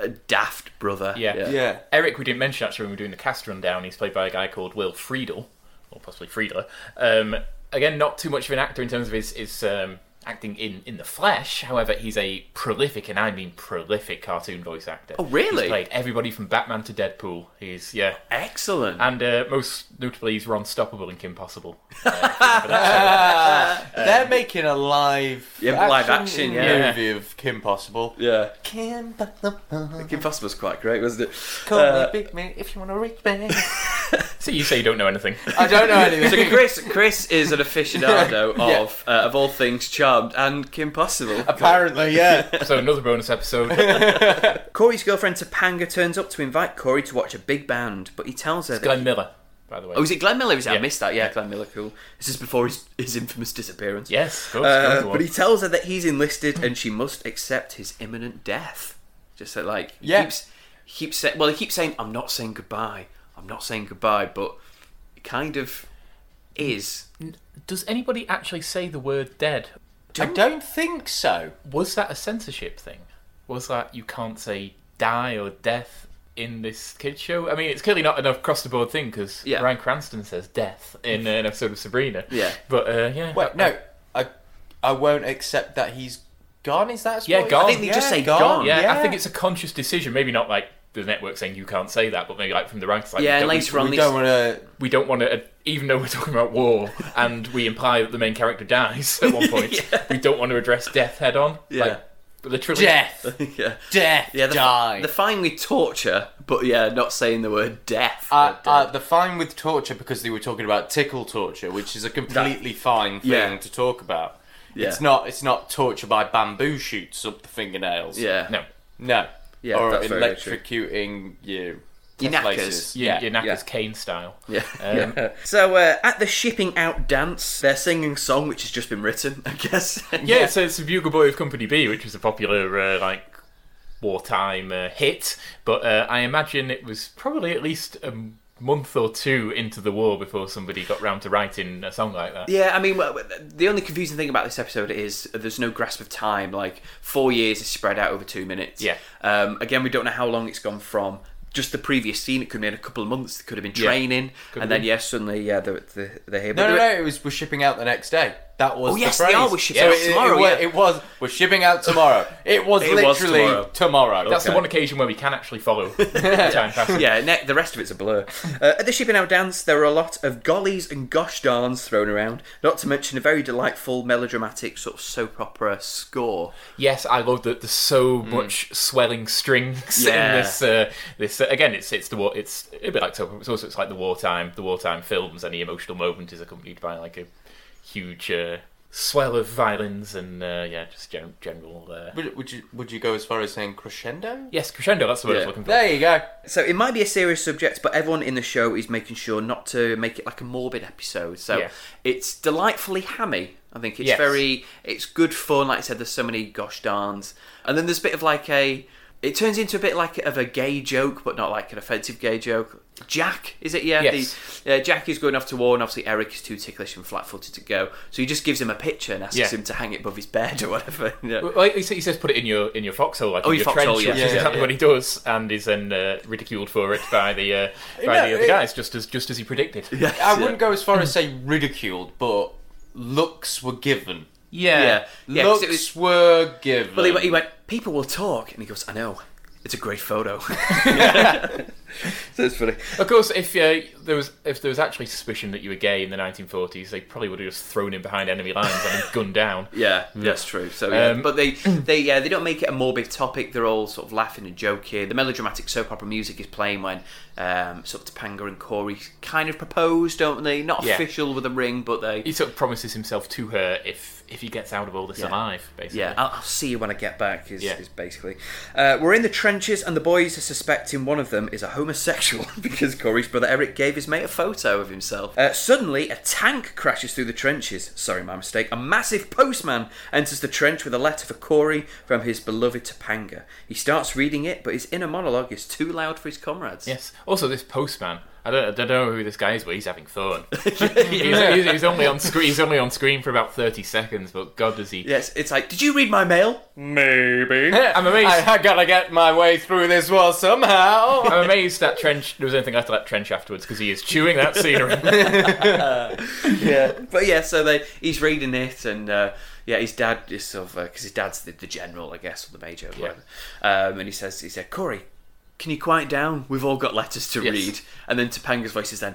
uh, daft brother. Yeah. yeah. Eric, we didn't mention actually when we were doing the cast rundown, he's played by a guy called Will Friedle, or possibly Friedler. Um, again, not too much of an actor in terms of his, his um, acting in, in the flesh. However, he's a prolific, and I mean prolific, cartoon voice actor. Oh, really? He's played everybody from Batman to Deadpool. He's, yeah. Excellent. And uh, most notably, he's Ron Stoppable in Kim Possible. Uh, if that show. <laughs> They're making a live Yeah, live action, yeah. movie of Kim Possible. yeah. Kim Possible, Kim Possible's quite great, wasn't it? call Uh, me Big Man if you want to reach me. <laughs> <laughs> So you say you don't know anything. <laughs> I don't know <laughs> anything. So Chris, Chris is an aficionado Yeah. of, uh, of all things Charmed and Kim Possible. Apparently, yeah. So another bonus episode. Corey's girlfriend Topanga turns up to invite Corey to watch a big band, but he tells her that Glenn Miller, by the way. Oh, is it Glenn Miller? Is it? I Yeah. missed that. Yeah, Glenn Miller. Cool. This is before his, his infamous disappearance. Yes, of course. Uh, go on. but he tells her that he's enlisted and she must accept his imminent death. Just that, like, he Yeah. keeps, he keeps saying, well, he keeps saying, I'm not saying goodbye. I'm not saying goodbye, but it kind of is. Does anybody actually say the word dead? I don't think so. Was that a censorship thing? Was that you can't say die or death in this kids show? I mean, it's clearly not an across the board thing because Yeah. Bryan Cranston says death in uh, an episode of Sabrina. Yeah. but uh, yeah. Wait, no, I, I won't accept that he's gone. Is that? Yeah, what- gone. I think they just say gone. yeah, I think it's a conscious decision. Maybe not like the network saying you can't say that, but maybe like from the writers, like Yeah, we and don't, later on We they- don't want to. we don't want to, even though we're talking about war <laughs> and we imply that the main character dies at one point, <laughs> we don't want to address death head on. Yeah. Like, literally. Death, <laughs> yeah. death, Yeah, the, die. the fine with torture, but yeah, not saying the word death. Uh, or uh, dead. the fine with torture because they were talking about tickle torture, which is a completely fine thing Yeah. to talk about. Yeah. It's not. It's not torture by bamboo shoots up the fingernails. yeah. No. No. Yeah, or that's very, very true. electrocuting you. Your knackers. places. Yeah. your knackers yeah. Kane style. Yeah. Um, yeah. <laughs> So uh, at the shipping out dance, they're singing a song which has just been written, <laughs> I guess. Yeah, so it's a Bugle Boy of Company B, which was a popular uh, like wartime uh, hit. But uh, I imagine it was probably at least a month or two into the war before somebody got round to writing a song like that. Yeah, I mean, well, the only confusing thing about this episode is there's no grasp of time. Like four years is spread out over two minutes. Yeah. Um, again, we don't know how long it's gone from. Just the previous scene, it could have been a couple of months. It could have been Yeah. training, Could and have then been. yeah, suddenly yeah, they're, they're, they're here. No, But no, no. It was we're shipping out the next day. That was Oh, the yes, they are, we're shipping So out it- tomorrow, It, was, yeah. it was. We're shipping out tomorrow. It was It was literally tomorrow. tomorrow. That's the one occasion where we can actually follow <laughs> time yeah, ne- the rest of it's a blur. Uh, at the shipping out dance, there are a lot of gollies and gosh darns thrown around, not to mention a very delightful melodramatic sort of soap opera score. Yes, I love that there's so much swelling strings Mm. Yeah. in this. Uh, this uh, again, it's it's the war. It's a bit like soap opera, It's also it's like the wartime the wartime films. Any emotional moment is accompanied by like a huge uh, swell of violins and uh, yeah, just gen- general. Uh... Would, would you would you go as far as saying crescendo? Yes, crescendo. That's the word I was looking for. There you go. So it might be a serious subject, but everyone in the show is making sure not to make it like a morbid episode. So Yeah. it's delightfully hammy. I think it's Yes. very, it's good fun. Like I said, there's so many gosh darns, and then there's a bit of like a. It turns into a bit like of a gay joke, but not like an offensive gay joke. Jack, is it? Yeah. Yes. The, uh, Jack is going off to war, and obviously Eric is too ticklish and flat-footed to go. So he just gives him a picture and asks Yeah. him to hang it above his bed or whatever. you know. Well, he says put it in your in your foxhole, like Oh, in your your foxhole, trench, yeah. which Yeah, is yeah, exactly yeah. what he does, and is then uh, ridiculed for it by the uh, by No, the other it- guys, just as just as he predicted. Yes, I yeah. wouldn't go as far as say ridiculed, but looks were given. Yeah, yeah. looks it was- were given. Well, he, went- he went, people will talk. And he goes, I know. It's a great photo. <laughs> <laughs> <laughs> so it's funny. Of course, if uh, there was if there was actually suspicion that you were gay in the 1940s, they probably would have just thrown him behind enemy lines and <laughs> gunned down. Yeah, that's true. So, yeah. Um, but they, <clears throat> they, yeah, they don't make it a morbid topic. They're all sort of laughing and joking. The melodramatic soap opera music is playing when um, sort of Topanga and Corey kind of propose, don't they? Not Yeah. official with a ring, but they. He sort of promises himself to her if if he gets out of all this Yeah. alive, basically. Yeah, I'll, I'll see you when I get back. Is, is basically. Uh, we're in the trenches, and the boys are suspecting one of them is a homosexual <laughs> because Corey's brother Eric gave his mate a photo of himself. Uh, suddenly, a tank crashes through the trenches. Sorry, my mistake. A massive postman enters the trench with a letter for Corey from his beloved Topanga. He starts reading it, but his inner monologue is too loud for his comrades. Yes. Also, this postman. I don't, I don't know who this guy is, but he's having fun. <laughs> he's, he's, he's only on screen. He's only on screen for about thirty seconds, but God, does he? Yes, it's like, did you read my mail? Maybe. <laughs> I'm amazed. I, I gotta get my way through this wall somehow. <laughs> I'm amazed that trench. There was anything after that trench afterwards because he is chewing that scenery. yeah, but yeah, so they he's reading it, and uh, yeah, his dad is sort of because his dad's the, the general, I guess, or the major, or Yeah. whatever. Um, and he says, he said, Corey, can you quiet down? We've all got letters to Yes. read. And then Topanga's voice is then,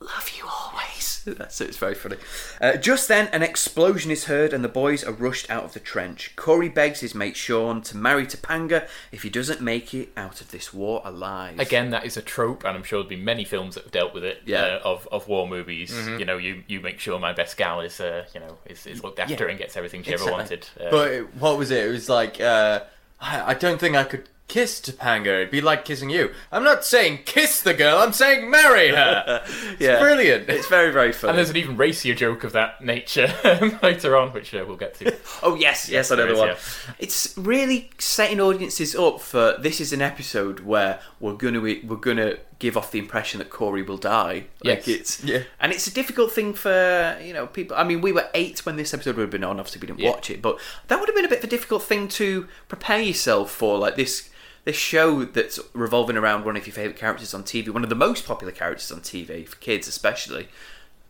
love you always. <laughs> so it's very funny. Uh, just then, an explosion is heard, and the boys are rushed out of the trench. Corey begs his mate Sean to marry Topanga if he doesn't make it out of this war alive. Again, that is a trope, and I'm sure there'll be many films that have dealt with it. Yeah. uh, of of war movies. You know, you you make sure my best gal is uh, you know is, is looked after Yeah. and gets everything she Exactly. ever wanted. Uh, But what was it? It was like, uh, I, I don't think I could kiss Topanga. It'd be like kissing you. I'm not saying kiss the girl. I'm saying marry her. <laughs> yeah. Brilliant. It's very, very funny. and there's an even racier joke of that nature <laughs> later on, which uh, we'll get to. <laughs> Oh yes, yes, there another is, one. yeah. It's really setting audiences up for this is an episode where we're gonna we're gonna give off the impression that Corey will die. Like Yes. it's Yeah. and it's a difficult thing for you know people. I mean, we were eight when this episode would have been on. Obviously, we didn't Yeah. watch it, but that would have been a bit of a difficult thing to prepare yourself for. Like this. This show that's revolving around one of your favourite characters on TV, one of the most popular characters on TV, for kids especially,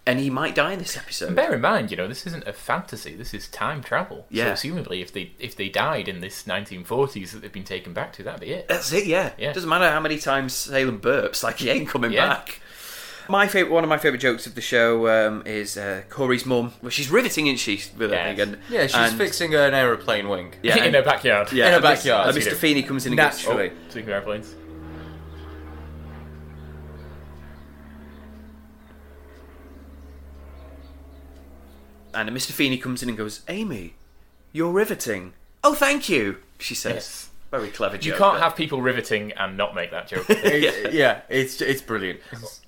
and he might die in this episode. And bear in mind, you know, this isn't a fantasy. This is time travel. Yeah. So, assumably, if they if they died in this 1940s that they've been taken back to, that'd be it. That's it, yeah. Yeah. Doesn't matter how many times Salem burps, like he ain't coming Yeah. back. My favorite, one of my favorite jokes of the show um, is uh, Corey's mum. Well, she's riveting, isn't she? With Yes. everything, and, yeah, she's and- fixing an aeroplane wing. <laughs> Yeah, in and- their backyard. yeah, in her and backyard, And Mr. do. Feeney comes in and goes, Naturally. Oh, speaking of airplanes. and Mr. Feeney comes in and goes, Amy, you're riveting. Oh, thank you, she says. Yes. Very clever joke. You can't but- have people riveting and not make that joke. <laughs> It- yeah, it's it's brilliant.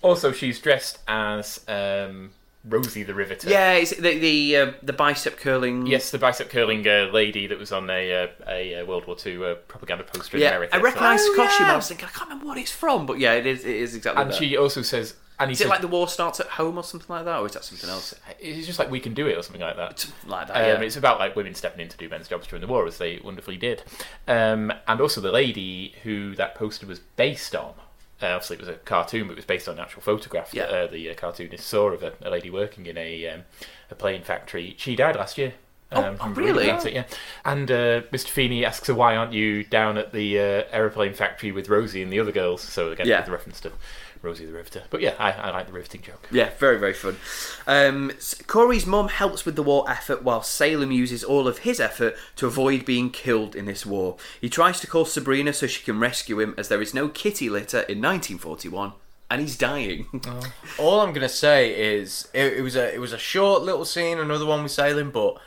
also, she's dressed as um, Rosie the Riveter. Yeah, it's the the, uh, the bicep curling. Yes, the bicep curling uh, lady that was on a uh, a uh, World War II uh, propaganda poster in Yeah, America. I recognised Oh, the costume. yeah. I was thinking, I can't remember what it's from, but yeah, it is. It is exactly And that. she also says, and he is it says, like the war starts at home or something like that, or is that something else? it's just like we can do it or something like that. Like that, Um, yeah. It's about like women stepping in to do men's jobs during the war, as they wonderfully did. Um, and also the lady who that poster was based on. Uh, obviously, it was a cartoon, but it was based on an actual photograph Yeah. that uh, the uh, cartoonist saw of a, a lady working in a um, a plane factory. She died last year. Oh, Um, oh, really? it, yeah. And uh, Mr. Feeney asks her, "Why aren't you down at the uh, aeroplane factory with Rosie and the other girls?" So again, Yeah. with reference to Rosie the Riveter. But yeah, I, I like the riveting joke. Yeah, very, very fun. Um, Corey's mum helps with the war effort while Salem uses all of his effort to avoid being killed in this war. He tries to call Sabrina so she can rescue him as there is no kitty litter in 1941 and he's dying. <laughs> All I'm gonna say is it, it was a it was a short little scene, another one with Salem, but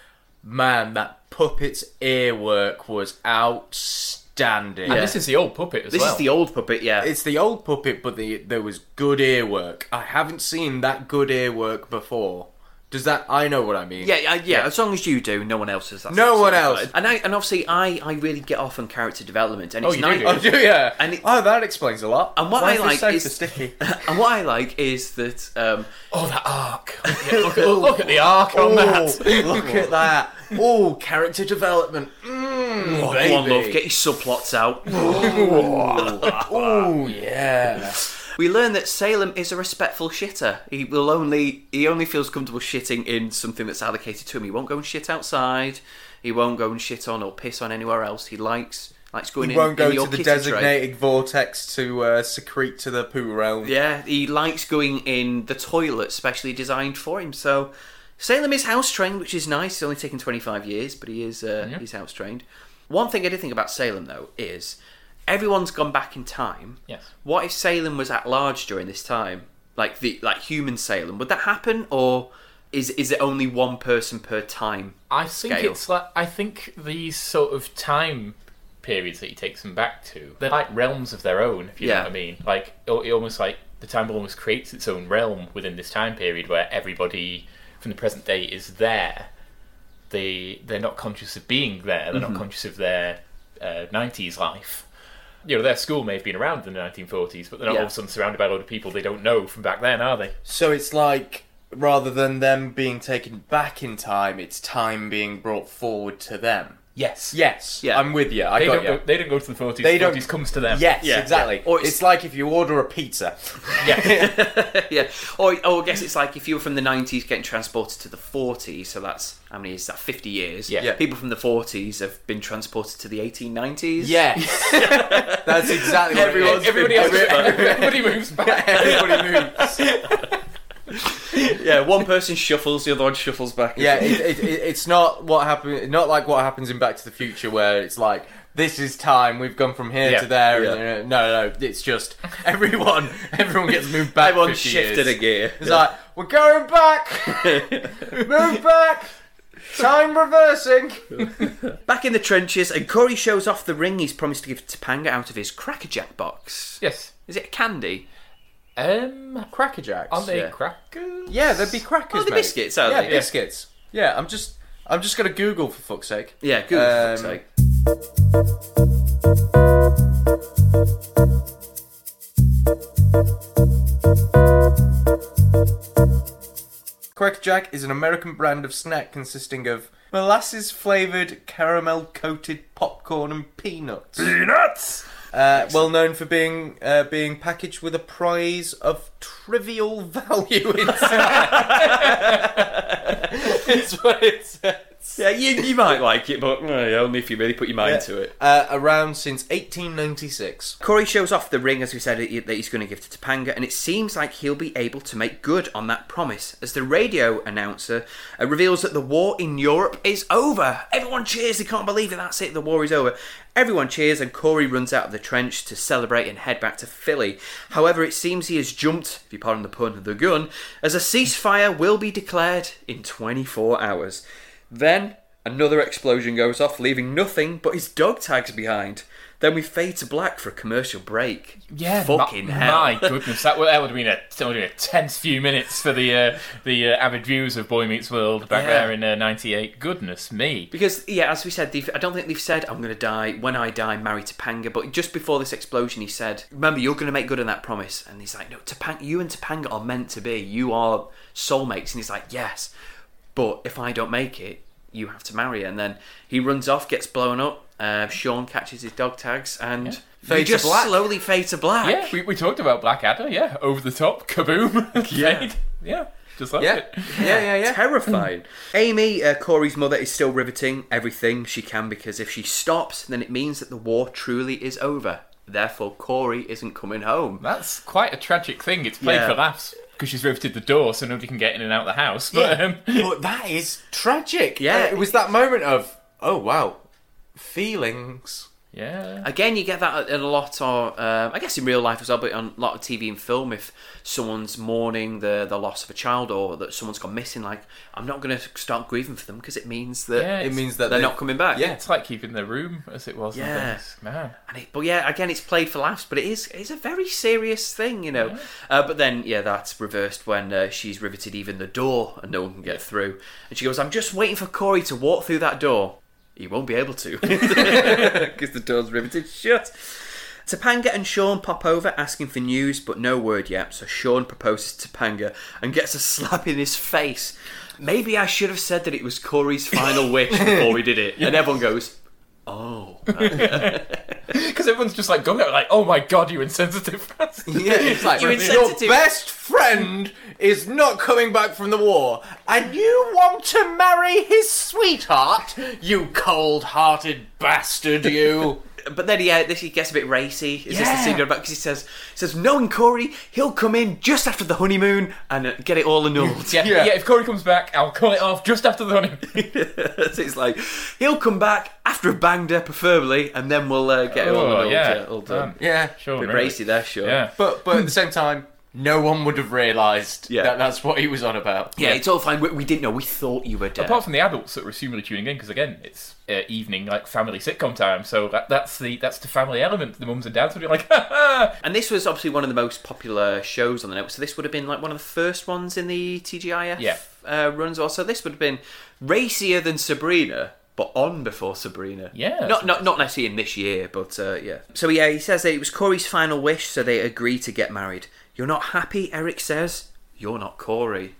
man, that puppet's ear work was outstanding. And this is the old puppet as this well. is the old puppet, yeah. It's the old puppet, but the there was good earwork. I haven't seen that good earwork before. Does that? I know what I mean. Yeah, yeah, yeah. As long as you do, no one else does. That's No one absolutely else. fine. And I and obviously I I really get off on character development, and Oh, it's you do, nice. do you? <laughs> Oh, do you? And it- oh, that explains a lot. And what Why I is this like sofa is- <laughs> sticky. <laughs> and what I like is that um, oh, that arc. look, at, look at the arc on Oh, that. look at that. Oh, character development. Mm, oh, baby. on, love, get your subplots out. Oh, <laughs> yeah. we learn that Salem is a respectful shitter. He will only he only feels comfortable shitting in something that's allocated to him. He won't go and shit outside. He won't go and shit on or piss on anywhere else. He likes likes going He in, won't go in your to the kitty tray. designated vortex to uh, secrete to the poo realm. Yeah, he likes going in the toilet specially designed for him. So Salem is house trained, which is nice. It's only taken 25 years, but he is uh, Yeah. he's house trained. One thing I did think about Salem though is everyone's gone back in time. Yes. What if Salem was at large during this time, like the like human Salem? Would that happen, or is is it only one person per time? I think Scale. it's like I think these sort of time periods that he takes them back to, they're like realms of their own. If you Yeah. know what I mean, like it, almost like the time almost creates its own realm within this time period where everybody from the present day is there. They they're not conscious of being there. They're not conscious of their uh, '90s life. You know, their school may have been around in the 1940s, but they're not Yeah. all of a sudden surrounded by a lot of people they don't know from back then, are they? So it's like rather than them being taken back in time, it's time being brought forward to them. Yes. Yes, Yeah. I'm with you. I They got don't, you. go, they don't go to the 40s. They the don't- 40s comes to them. Yes, Yeah, exactly. yeah. Or it's, it's- like if you order a pizza. Yeah. <laughs> yeah. Or, or I guess it's like if you were from the 90s getting transported to the 40s, so that's, how many is that? 50 years. Yeah. Yeah. People from the 40s have been transported to the 1890s. Yes, that's exactly what Everyone's it is. everybody, else, <laughs> Every- everybody moves back. everybody moves. <laughs> Yeah, one person shuffles, the other one shuffles back. Yeah, it, it, it, it's not what happen. Not like what happens in Back to the Future, where it's like this is time. We've gone from here Yeah, to there. yeah. And, uh, no, no, no. It's just everyone. <laughs> Everyone gets moved back. Everyone shifted years. a gear. It's like we're going back. <laughs> Move back. Time reversing. <laughs> Back in the trenches, and Corey shows off the ring he's promised to give Topanga out of his Crackerjack box. yes. Is it a candy? Um, Cracker Jacks. aren't they Yeah. crackers? Yeah, they'd be crackers. Oh, the mate. biscuits, are yeah, they? biscuits. Yeah, I'm just, I'm just gonna Google for fuck's sake. Yeah, good for fuck's Um, sake. Cracker Jack is an American brand of snack consisting of molasses flavored caramel coated popcorn and peanuts. Peanuts. Uh, well known for being uh, being packaged with a prize of trivial <laughs> value inside. <laughs> it's what it says. Yeah, you, you might like it, but only if you really put your mind to it. Uh, around since 1896. Corey shows off the ring, as we said, that he's going to give to Topanga, and it seems like he'll be able to make good on that promise as the radio announcer uh, reveals that the war in Europe is over. Everyone cheers, they can't believe it, that's it, the war is over. Everyone cheers, and Corey runs out of the trench to celebrate and head back to Philly. However, it seems he has jumped, if you pardon the pun, the gun, as a ceasefire will be declared in 24 hours. Then, another explosion goes off, leaving nothing but his dog tags behind. Then we fade to black for a commercial break. Yeah, Fucking my, hell. My <laughs> goodness, that would, that would have been a, that would have been a tense few minutes for the uh, the uh, avid viewers of Boy Meets World back Yeah. there in uh, '98. Goodness me. Because, yeah, as we said, I don't think they've said, I'm going to die, when I die, marry Topanga. But just before this explosion, he said, Remember, you're going to make good on that promise. And he's like, No, Topanga, you and Topanga are meant to be. You are soulmates. And he's like, Yes. But if I don't make it, you have to marry her. And then he runs off, gets blown up. Uh, Sean catches his dog tags, and Yeah. we Fade to just black. slowly fade to black. Yeah, we, we talked about Blackadder. Yeah, over the top, kaboom. <laughs> Yeah. Fade. yeah, just like Yeah, it. yeah, yeah, yeah. Terrifying. Amy, uh, Corey's mother, is still riveting everything she can because if she stops, then it means that the war truly is over. Therefore, Corey isn't coming home. That's quite a tragic thing. It's played Yeah. for laughs because she's riveted the door so nobody can get in and out of the house. But um, <laughs> but that is tragic. Yeah. Uh, it was that moment of, oh wow, feelings. Yeah. Again, you get that in a lot of, um, I guess in real life as well, but on a lot of TV and film, if someone's mourning the, the loss of a child or that someone's gone missing, like, I'm not going to start grieving for them because it means that Yeah, It means that they're not coming back. Yeah. It's like keeping the room as it was. Yeah. things. Man. And it, but yeah, again, it's played for laughs, but it is it's a very serious thing, you know. Uh, but then, yeah, that's reversed when uh, she's riveted even the door and no one can get through. And she goes, "I'm just waiting for Corey to walk through that door. He won't be able to <laughs> <laughs> because the door's riveted shut." Topanga and Sean pop over asking for news, but no word yet. So Sean proposes to Topanga and gets a slap in his face. Maybe I should have said that it was Corey's final <laughs> wish before we did it. And everyone goes, "Oh." <laughs> Because everyone's just like going out like, oh my god, you insensitive bastard. <laughs> Yeah, it's like You insensitive- your best friend is not coming back from the war, and you want to marry his sweetheart, you cold-hearted bastard, you. But then he, uh, this, he gets a bit racy. Is this the Yeah. scene about? Because he says, he says, knowing Corey, he'll come in just after the honeymoon and uh, get it all annulled. <laughs> Yeah, Yeah. yeah, if Corey comes back, I'll call it off just after the honeymoon. <laughs> so it's like he'll come back after a banged her, preferably, and then we'll uh, get it all Oh, annulled. yeah. Yeah, all done. Um, Yeah, Sure. bit really. racy there, sure. Yeah. but but at the same time, no one would have realised Yeah. that that's what he was on about. Yeah, it's all fine. We, we didn't know. We thought you were dead. Apart from the adults that were assumedly tuning in, because again, it's uh, evening, like family sitcom time, so that, that's the that's the family element. The mums and dads would be like, <laughs> ha ha! and this was obviously one of the most popular shows on the network. So this would have been like one of the first ones in the TGIF Yeah. uh, runs. Also, this would have been racier than Sabrina, but on before Sabrina. Yeah. Not not not necessarily in this year, but uh, yeah. So yeah, he says that it was Corey's final wish, so they agree to get married. You're not happy, Eric says. You're not Corey.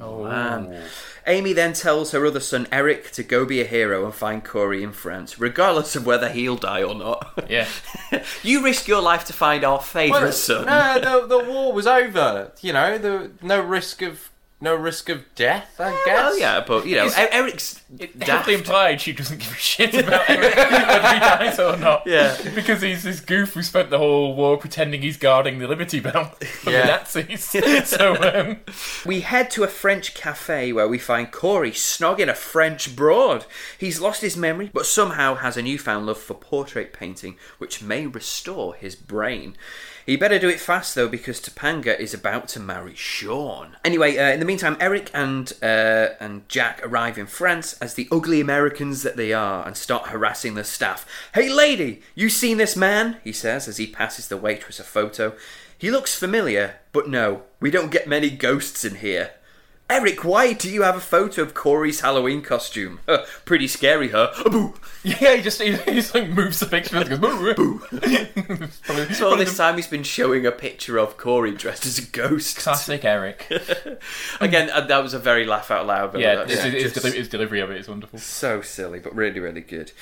Oh, oh man. Amy then tells her other son Eric to go be a hero and find Corey in France, regardless of whether he'll die or not. Yeah. <laughs> you risk your life to find our favourite Well, son. no, the, the war was over. You know, the no risk of no risk of death. I guess. Well, yeah, but you know, Is- Eric's It daft. definitely <laughs> implied she doesn't give a shit about Eric, whether he dies or not. <laughs> Yeah. Because he's this goof who spent the whole war pretending he's guarding the Liberty Bell <laughs> from Yeah. the Nazis. so, um, We head to a French cafe where we find Corey snogging a French broad. He's lost his memory, but somehow has a newfound love for portrait painting, which may restore his brain. He better do it fast though, because Topanga is about to marry Sean. Anyway, uh, in the meantime, Eric and uh, and Jack arrive in France as the ugly Americans that they are, and start harassing the staff. Hey, lady, you seen this man? He says as he passes the waitress a photo. He looks familiar, but no, we don't get many ghosts in here. Eric, why do you have a photo of Corey's Halloween costume? Huh, pretty scary, huh? <laughs> Boo! yeah, he just he, he just like moves the picture and goes, boo, <laughs> boo. <laughs> So all this time he's been showing a picture of Corey dressed as a ghost. Classic Eric. Again, uh, that was a very laugh out loud. but Yeah, that's his, his, just deli- delivery of it is wonderful. so silly, but really, really good.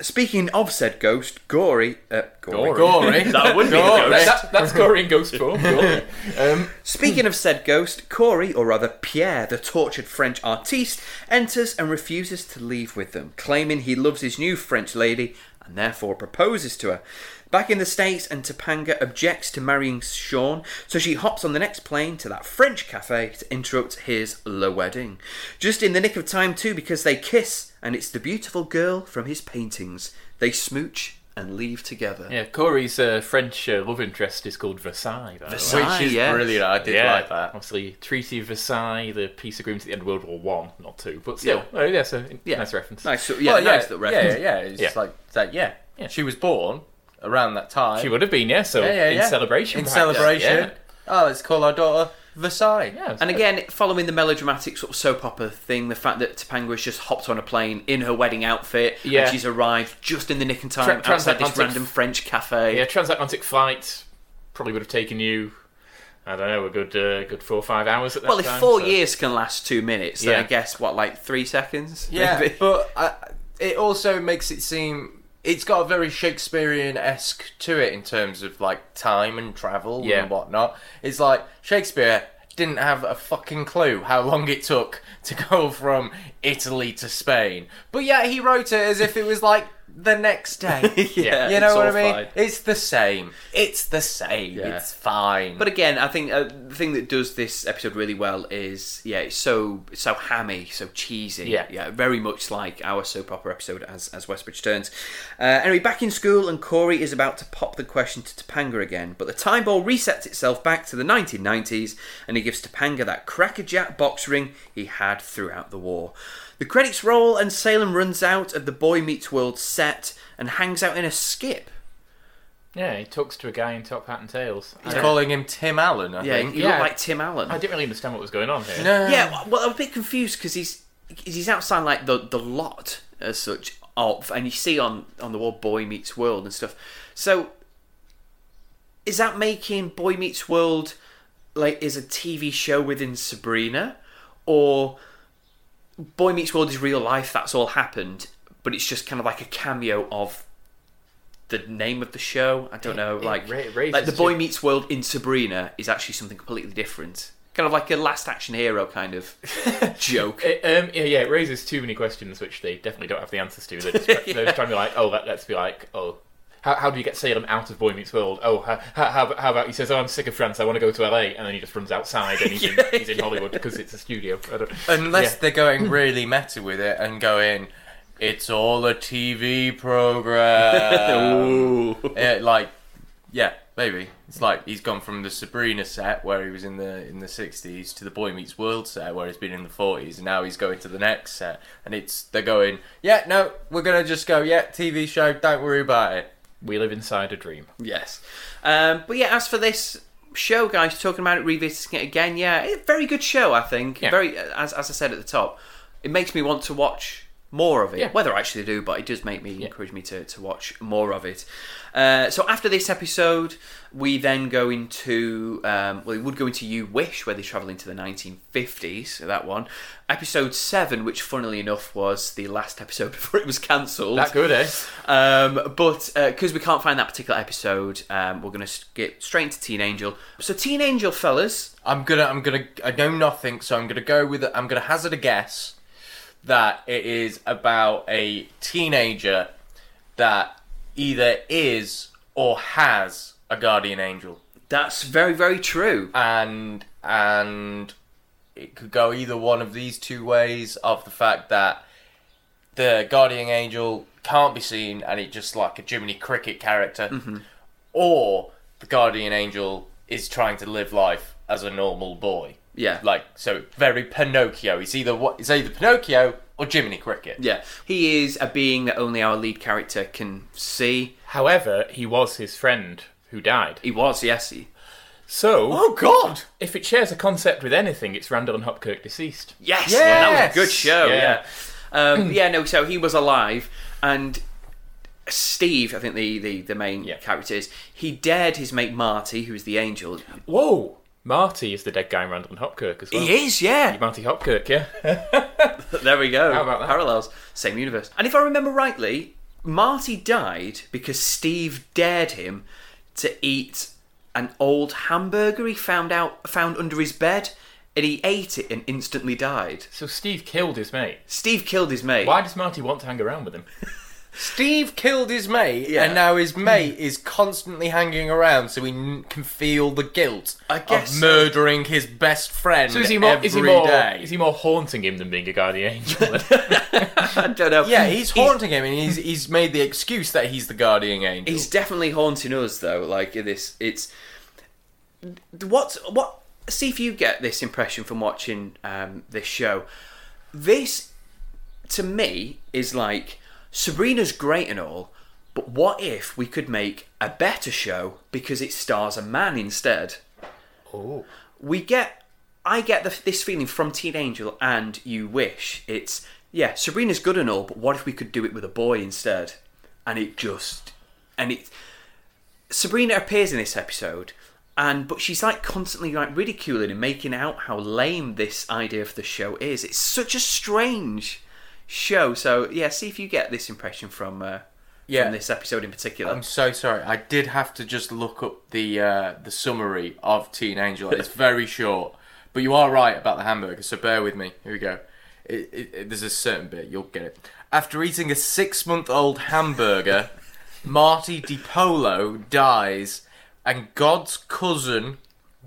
Speaking of said ghost, Gory, uh, Gory. Gory. <laughs> That would be a Gory. ghost. That, that's <laughs> Corey in Ghost form. <laughs> Um, Speaking of said ghost, Corey, or rather Pierre, the tortured French artiste, enters and refuses to leave with them, claiming he loves his new French lady and therefore proposes to her. Back in the States, and Topanga objects to marrying Sean, so she hops on the next plane to that French cafe to interrupt his Le Wedding. Just in the nick of time, too, because they kiss, and it's the beautiful girl from his paintings. They smooch and leave together. yeah, Corey's uh, French uh, love interest is called Versailles. Versailles. Which is yeah. brilliant. I did yeah, like that. Obviously, Treaty of Versailles, the peace agreement at the end of World War One, not two, but still, oh, yeah, so Yeah. nice reference. Nice, yeah, Well, nice little yeah, reference. yeah, yeah. It's Yeah. like that. Yeah. Yeah. she was born around that time. She would have been, yeah. So Yeah, yeah, in yeah. celebration, in celebration. Yeah. Oh, let's call our daughter Versailles. Yeah, And again, following the melodramatic sort of soap opera thing, the fact that Topanga's just hopped on a plane in her wedding outfit Yeah. and she's arrived just in the nick of time Tra- outside this transatlantic- random French cafe. yeah, transatlantic flight probably would have taken you, I don't know, a good uh, good four or five hours at that well, if time. four so- years can last two minutes, then I guess, what, like three seconds? Yeah, Maybe? but uh, it also makes it seem it's got a very Shakespearean esque to it in terms of like time and travel Yeah. and whatnot. It's like Shakespeare didn't have a fucking clue how long it took to go <laughs> from Italy to Spain, but yet he wrote it as if it was like the next day. <laughs> yeah, you know what I mean? fine. It's the same. It's the same. Yeah. It's fine. But again, I think uh, the thing that does this episode really well is yeah, it's so so hammy, so cheesy. Yeah. yeah, very much like our soap opera episode as as Westbridge turns. Uh, anyway, back in school, and Corey is about to pop the question to Topanga again, but the time ball resets itself back to the 1990s, and he gives Topanga that crackerjack box ring he had throughout the war. The credits roll, and Salem runs out of the Boy Meets World set and hangs out in a skip. Yeah, he talks to a guy in top hat and tails. He's calling him Tim Allen, I Yeah, think. he Yeah. looked like Tim Allen. I didn't really understand what was going on here. No. Yeah, well, well, I'm a bit confused because he's he's outside like the the lot as such of, and you see on on the wall Boy Meets World and stuff. So is that making Boy Meets World like is a TV show within Sabrina, or Boy Meets World is real life? That's all happened, but it's just kind of like a cameo of the name of the show. I don't It- know, it like ra- like the Boy ju- Meets World in Sabrina is actually something completely different. Kind of like a Last Action Hero kind of <laughs> joke. It, um, yeah, yeah, it raises too many questions which they definitely don't have the answers to. They're just, <laughs> they're just trying to be like, oh, let, let's be like, oh, how, how do you get Salem out of Boy Meets World? Oh, how, how, how about- how about he says, oh, I'm sick of France, I want to go to LA, and then he just runs outside and he's, in, <laughs> he's in Hollywood because it's a studio. Unless yeah. they're going really meta with it and going, it's all a TV program. <laughs> Ooh. Yeah, like, yeah, maybe it's like he's gone from the Sabrina set where he was in the in the sixties to the Boy Meets World set where he's been in the forties, and now he's going to the next set, and it's they're going, yeah, no, we're gonna just go, yeah, TV show, don't worry about it. We live inside a dream. Yes. Um, but yeah, as for this show, guys, talking about it, revisiting it again, yeah, very good show, I think. Yeah. Very, as, as I said at the top, it makes me want to watch more of it. Yeah. Whether I actually do, but it does make me Yeah. encourage me to, to watch more of it. Uh, so after this episode, we then go into um, well, we would go into You Wish, where they travel into the 1950s. So that one, episode seven, which funnily enough was the last episode <laughs> before it was cancelled. That good, eh? Um, but because we can't find that particular episode, um, we're going to get straight into Teen Angel. So, Teen Angel, fellas, I'm gonna, I'm gonna, I know nothing, so I'm gonna go with, I'm gonna hazard a guess that it is about a teenager that either is or has a guardian angel, that's very, very true. and and it could go either one of these two ways of the fact that the guardian angel can't be seen and it's just like a Jiminy Cricket character, mm-hmm. or the guardian angel is trying to live life as a normal boy. Yeah. like so very Pinocchio. It's either what it's either Pinocchio or Jiminy Cricket. Yeah, he is a being that only our lead character can see. However, he was his friend who died. He was, yes. He, So, Oh God! if it shares a concept with anything, it's Randall and Hopkirk deceased. yes, yeah, that was a good show. Yeah. Yeah, um, <clears throat> yeah. No, so he was alive, and Steve, I think the the, the main Yeah. character is. He dared his mate Marty, who's the angel. Whoa! Marty is the dead guy in Randall and Hopkirk as well. He is, yeah. Marty Hopkirk, yeah. <laughs> There we go. How about that? Parallels, same universe. And if I remember rightly, Marty died because Steve dared him to eat an old hamburger he found out found under his bed, and he ate it and instantly died. so Steve killed his mate. Steve killed his mate. Why does Marty want to hang around with him? <laughs> Steve killed his mate, Yeah. and now his mate is constantly hanging around, so he n- can feel the guilt I guess of so. murdering his best friend So is he more? every Is he more? day. Is he more haunting him than being a guardian angel? <laughs> <laughs> I don't know. Yeah, he's haunting him, and he's he's made the excuse that he's the guardian angel. He's definitely haunting us though. Like this, it's what what. See if you get this impression from watching um, this show. This, to me, is like Sabrina's great and all, but what if we could make a better show because it stars a man instead? oh, we get I get the, this feeling from Teen Angel and You Wish. It's yeah, Sabrina's good and all, but what if we could do it with a boy instead? And it just and it Sabrina appears in this episode and but she's like constantly like ridiculing and making out how lame this idea of the show is. It's such a strange show. So yeah, see if you get this impression from uh, Yeah. from this episode in particular. I'm so sorry. I did have to just look up the uh, the summary of Teen Angel. It's <laughs> very short, but you are right about the hamburger. So bear with me. Here we go. It, it, it- there's a certain bit you'll get it. After eating a six-month-old hamburger, <laughs> Marty DePolo dies, and God's cousin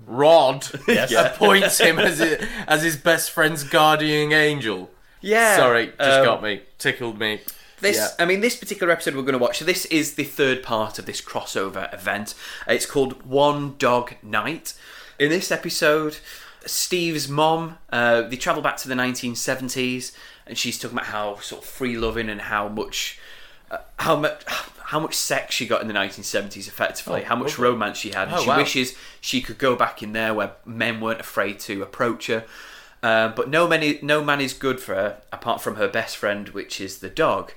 Rod <laughs> Yes. appoints him as his, as his best friend's guardian angel. Yeah. Sorry, just um, got me, tickled me. This, Yeah. I mean, this particular episode we're going to watch. So this is the third part of this crossover event. It's called One Dog Night. In this episode, Steve's mom, uh, they travel back to the 1970s, and she's talking about how sort of free loving and how much, uh, how much. How much sex she got in the 1970s, effectively, Oh, how much lovely. romance she had. And Oh, she wow. wishes she could go back in there where men weren't afraid to approach her. Um, but no man, no man is good for her apart from her best friend, which is the dog.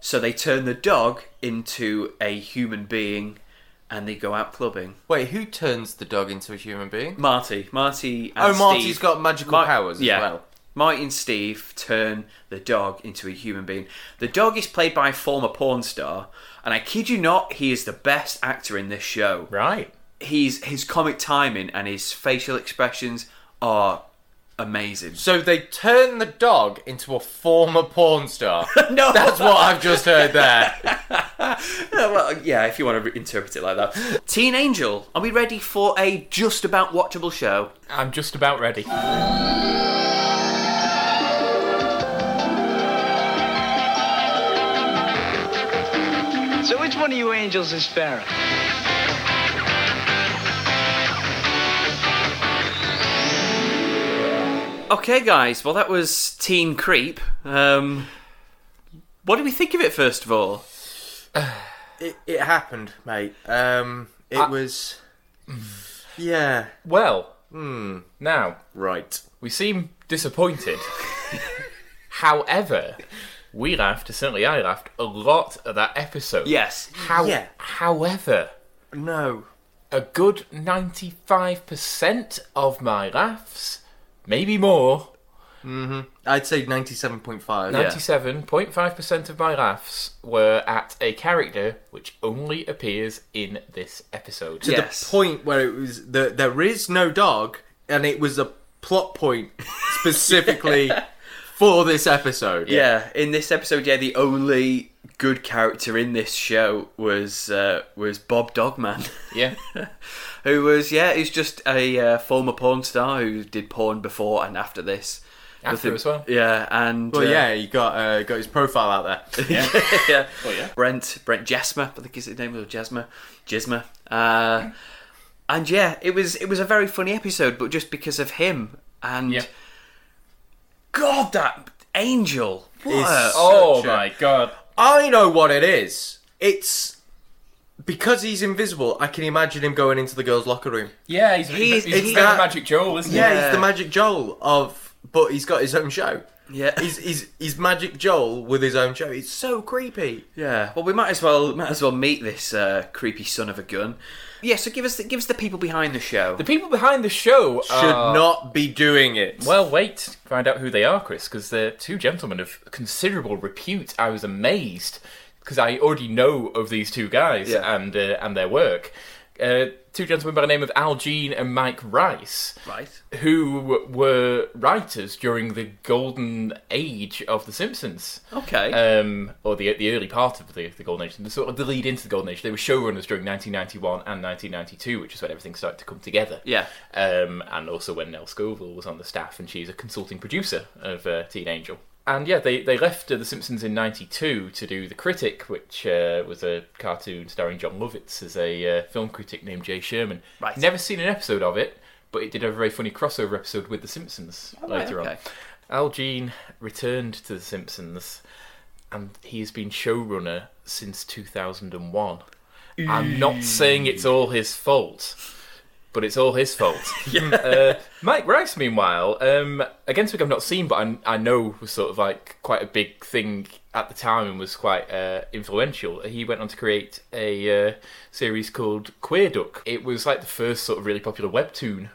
So they turn the dog into a human being, and they go out clubbing. Wait, who turns the dog into a human being? Marty, Marty, Oh, and Marty's Steve- got magical Mar- powers yeah. as well. Marty and Steve turn the dog into a human being. The dog is played by a former porn star, and I kid you not, he is the best actor in this show. Right. He's his comic timing and his facial expressions are amazing. So they turn the dog into a former porn star. <laughs> No, That's what I've just heard there. <laughs> Yeah, well, yeah, if you want to re- interpret it like that. Teen Angel, are we ready for a just about watchable show? I'm just about ready. So which one of you angels is fairer? Okay, guys, well, that was Teen Creep. Um, what did we think of it, first of all? <sighs> It, it happened, mate. Um, it I- was. Yeah. Well, Hmm. now Right. we seem disappointed. <laughs> However, we laughed, certainly I laughed, a lot at that episode. Yes. How, Yeah. However, No. a good 95% of my laughs, maybe more, mm-hmm. I'd say ninety-seven point five. 97.5% of my laughs were at a character which only appears in this episode. To Yes. the point where it was the, there is no dog, and it was a plot point <laughs> specifically for this episode. Yeah, in this episode, yeah, the only good character in this show was uh, was Bob Dogman, Yeah. <laughs> who was yeah, he's just a uh, former porn star who did porn before and after this. After Nothing- as well. Yeah, and Well, uh, yeah, he got uh, got his profile out there. <laughs> Yeah. yeah. Oh, yeah. Brent Brent Jesmer, I think is his name, or Jesmer, Jesmer. Uh, and yeah, it was it was a very funny episode, but just because of him and Yeah. God, that angel. What Is- a- Oh Such a- my god. I know what it is. It's because he's invisible. I can imagine him going into the girls' locker room. Yeah, he's, He's- he's, it's he's that- the Magic Joel, isn't Yeah, he? Yeah. he's the Magic Joel of, but he's got his own show. yeah, He's he's he's Magic Joel with his own show. It's so creepy. yeah. Well, we might as well might as well meet this uh, creepy son of a gun. Yeah, so give us the, give us the people behind the show. The people behind the show Should are- not be doing it. Well, wait, find out who they are, Chris, because they're two gentlemen of considerable repute. I was amazed because I already know of these two guys Yeah. and uh, and their work. Uh, two gentlemen by the name of Al Jean and Mike Reiss, right. who were writers during the golden age of The Simpsons. Okay. Um, or the the early part of the, the Golden Age, the sort of the lead into the Golden Age. They were showrunners during 1991 and 1992, which is when everything started to come together. Yeah. Um, and also when Nell Scovell was on the staff, and she's a consulting producer of uh, Teen Angel. And yeah, they, they left uh, The Simpsons in '92 to do The Critic, which uh, was a cartoon starring Jon Lovitz as a uh, film critic named Jay Sherman. Right. Never seen an episode of it, but it did have a very funny crossover episode with The Simpsons Oh, right, later okay. on. Al Jean returned to The Simpsons, and he has been showrunner since 2001. I'm not saying it's all his fault, but it's all his fault. <laughs> uh, Mike Reiss, meanwhile, um, again, something I've not seen, but I, I know was sort of like quite a big thing at the time and was quite uh, influential. He went on to create a uh, series called Queer Duck. It was like the first sort of really popular webtoon.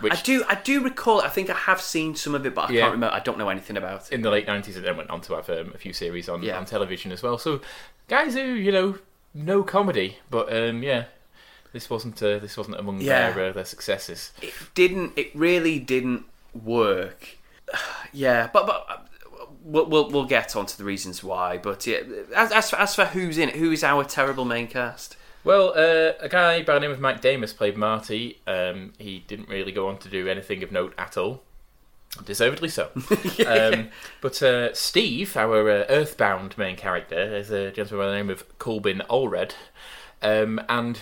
Which I do I do recall. I think I have seen some of it, but I Yeah. can't remember. I don't know anything about it. in the late nineties, and then went on to have um, a few series on, Yeah. on television as well. So, guys who you know no comedy, but um, yeah, this wasn't uh, this wasn't among Yeah. their uh, their successes. It didn't. It really didn't work. <sighs> Yeah, but but we'll, we'll we'll get onto the reasons why. But yeah, as as for, as for who's in it, who is our terrible main cast? Well, uh, a guy by the name of Mike Damus played Marty. Um, he didn't really go on to do anything of note at all. Deservedly so. <laughs> um, but uh, Steve, our uh, Earthbound main character, is a gentleman by the name of Corbin Allred. Um, and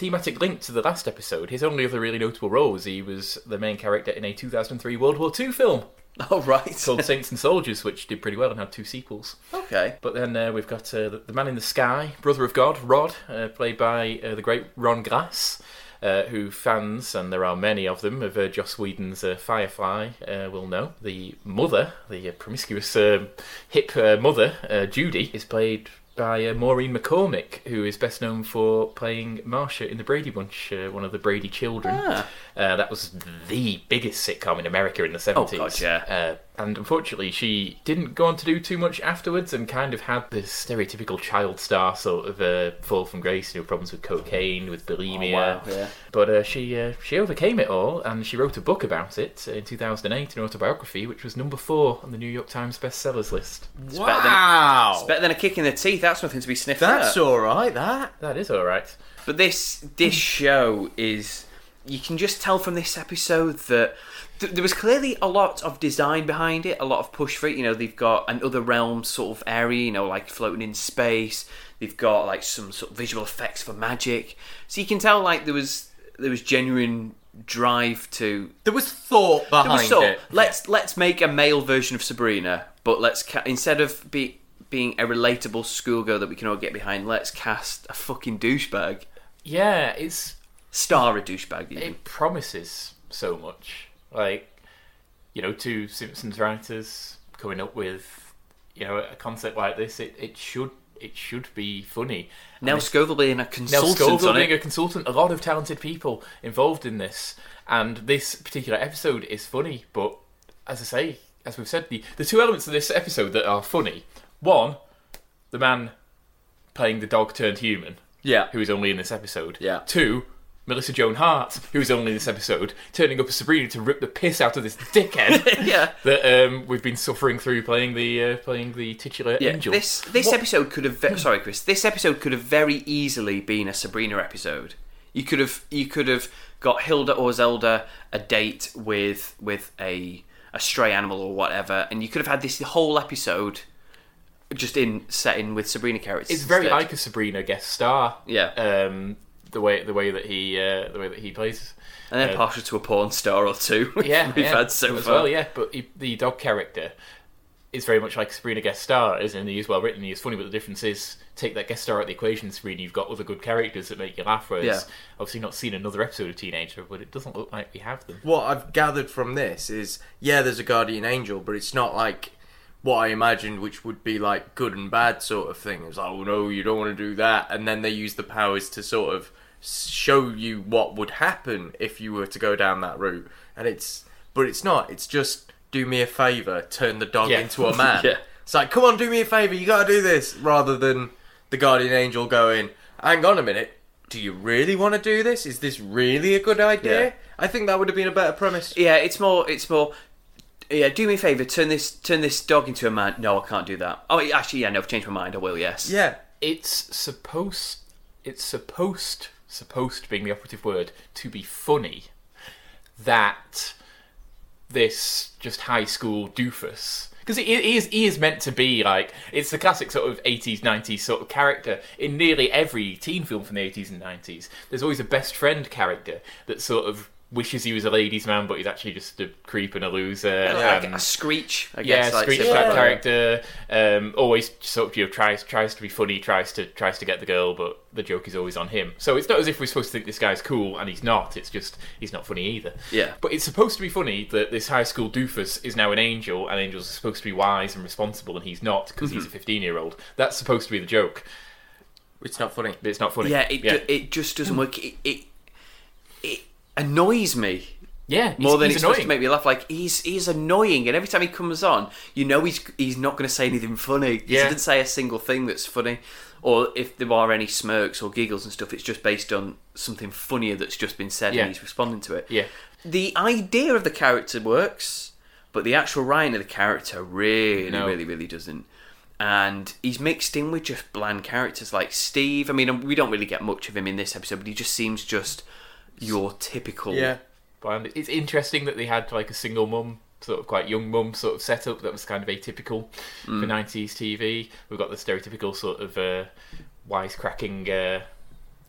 thematic link to the last episode, his only other really notable role was he was the main character in a 2003 World War II film <laughs> Oh right. called Saints and Soldiers, which did pretty well and had two sequels. okay. But then uh, we've got uh, the, the man in the sky, brother of God, Rod, uh, played by uh, the great Ron Glass, uh, who fans, and there are many of them, of uh, Joss Whedon's uh, Firefly uh, will know. The mother, the uh, promiscuous um hip uh, mother, uh, Judy, is played by uh, Maureen McCormick, who is best known for playing Marcia in the Brady Bunch, uh, one of the Brady children. Ah. Uh, that was the biggest sitcom in America in the 70s. Oh, God, yeah. Uh, and unfortunately, she didn't go on to do too much afterwards and kind of had this stereotypical child star sort of uh, fall from grace, you know, problems with cocaine, with bulimia. Oh, wow, yeah. But uh, she uh, she overcame it all and she wrote a book about it in 2008, an autobiography, which was number four on the New York Times bestsellers list. better than- Wow. It's better than a kick in the teeth. That's nothing to be sniffed That's at. all right. That. That is all right. But this this <laughs> show is you can just tell from this episode that th- there was clearly a lot of design behind it, a lot of push for it. You know, they've got an other realm sort of area, you know, like floating in space. They've got like some sort of visual effects for magic. So you can tell like there was there was genuine drive to There was thought there behind was sort it. let's let's make a male version of Sabrina, but let's ca- instead of be being a relatable schoolgirl that we can all get behind, let's cast a fucking douchebag. Yeah, it's Star a douchebag. Even. it promises so much. Like, you know, two Simpsons writers coming up with, you know, a concept like this. It, it should it should be funny. Nell And Scovell being a Nell consultant Scovell on being it. a consultant, a lot of talented people involved in this, and this particular episode is funny. But as I say, as we've said, the the two elements of this episode that are funny: one, the man playing the dog turned human, Yeah. who is only in this episode. Yeah. Two, Melissa Joan Hart, who is only in this episode, turning up as Sabrina to rip the piss out of this dickhead <laughs> Yeah. that um, we've been suffering through playing the uh, playing the titular Yeah, angel. this this What- episode could have ve- sorry Chris this episode could have very easily been a Sabrina episode. You could have you could have got Hilda or Zelda a date with with a a stray animal or whatever, and you could have had this whole episode just in setting with Sabrina characters. It's very instead. like a Sabrina guest star. Yeah. Um, the way the way that he uh, the way that he plays. and then uh, partial to a porn star or two. we've- Yeah, we've yeah, had so as far. well. Yeah, but he, the dog character is very much like a Sabrina guest star, isn't he? He's well written. He is funny, but the difference is take that guest star out of the equation, Sabrina. You've got other good characters that make you laugh. Whereas Yeah. obviously not seen another episode of Teen Angel, but it doesn't look like we have them. what I've gathered from this is yeah, there's a guardian angel, but it's not like what I imagined, which would be like good and bad sort of thing. It's like, oh no, you don't want to do that, and then they use the powers to sort of show you what would happen if you were to go down that route. And it's, but it's not. It's just do me a favor, turn the dog Yeah. into a <laughs> man. Yeah. It's like, come on, do me a favor, you gotta do this, rather than the guardian angel going, hang on a minute. Do you really want to do this? Is this really a good idea? Yeah. I think that would have been a better premise. Yeah, it's more. It's more. Yeah, do me a favor. Turn this. Turn this dog into a man. No, I can't do that. Oh, actually, yeah. No, I've changed my mind. I will. Yes. Yeah. It's supposed. It's supposed. Supposed to being the operative word to be funny. That this just high school doofus because he, is he is meant to be like it's the classic sort of 80s 90s sort of character in nearly every teen film from the 80s and 90s there's always a best friend character that sort of wishes he was a ladies man but he's actually just a creep and a loser Like and- a screech. I yeah, like, Screech type character. Um, always sort of you know tries tries to be funny, tries to tries to get the girl, but the joke is always on him. So it's not as if we're supposed to think this guy's cool and he's not. It's just he's not funny either. Yeah. But it's supposed to be funny that this high school doofus is now an angel, and angels are supposed to be wise and responsible, and he's not because he's a fifteen-year-old. That's supposed to be the joke, It's not funny. it's not funny. Yeah, it yeah. ju- it just doesn't work. It, it it annoys me yeah, more than he's it's supposed to make me laugh. Like he's he's annoying, and every time he comes on, you know he's he's not going to say anything funny. Yeah. He doesn't say a single thing that's funny, or if there are any smirks or giggles and stuff, it's just based on something funnier that's just been said, Yeah. and he's responding to it. Yeah. The idea of the character works. but the actual writing of the character really, No. really, really doesn't. And he's mixed in with just bland characters like Steve. I mean, we don't really get much of him in this episode, but he just seems just your typical. Yeah. And it's interesting that they had like a single mum, sort of quite young mum sort of setup that was kind of atypical Mm. for 90s TV. We've got the stereotypical sort of uh, wisecracking uh,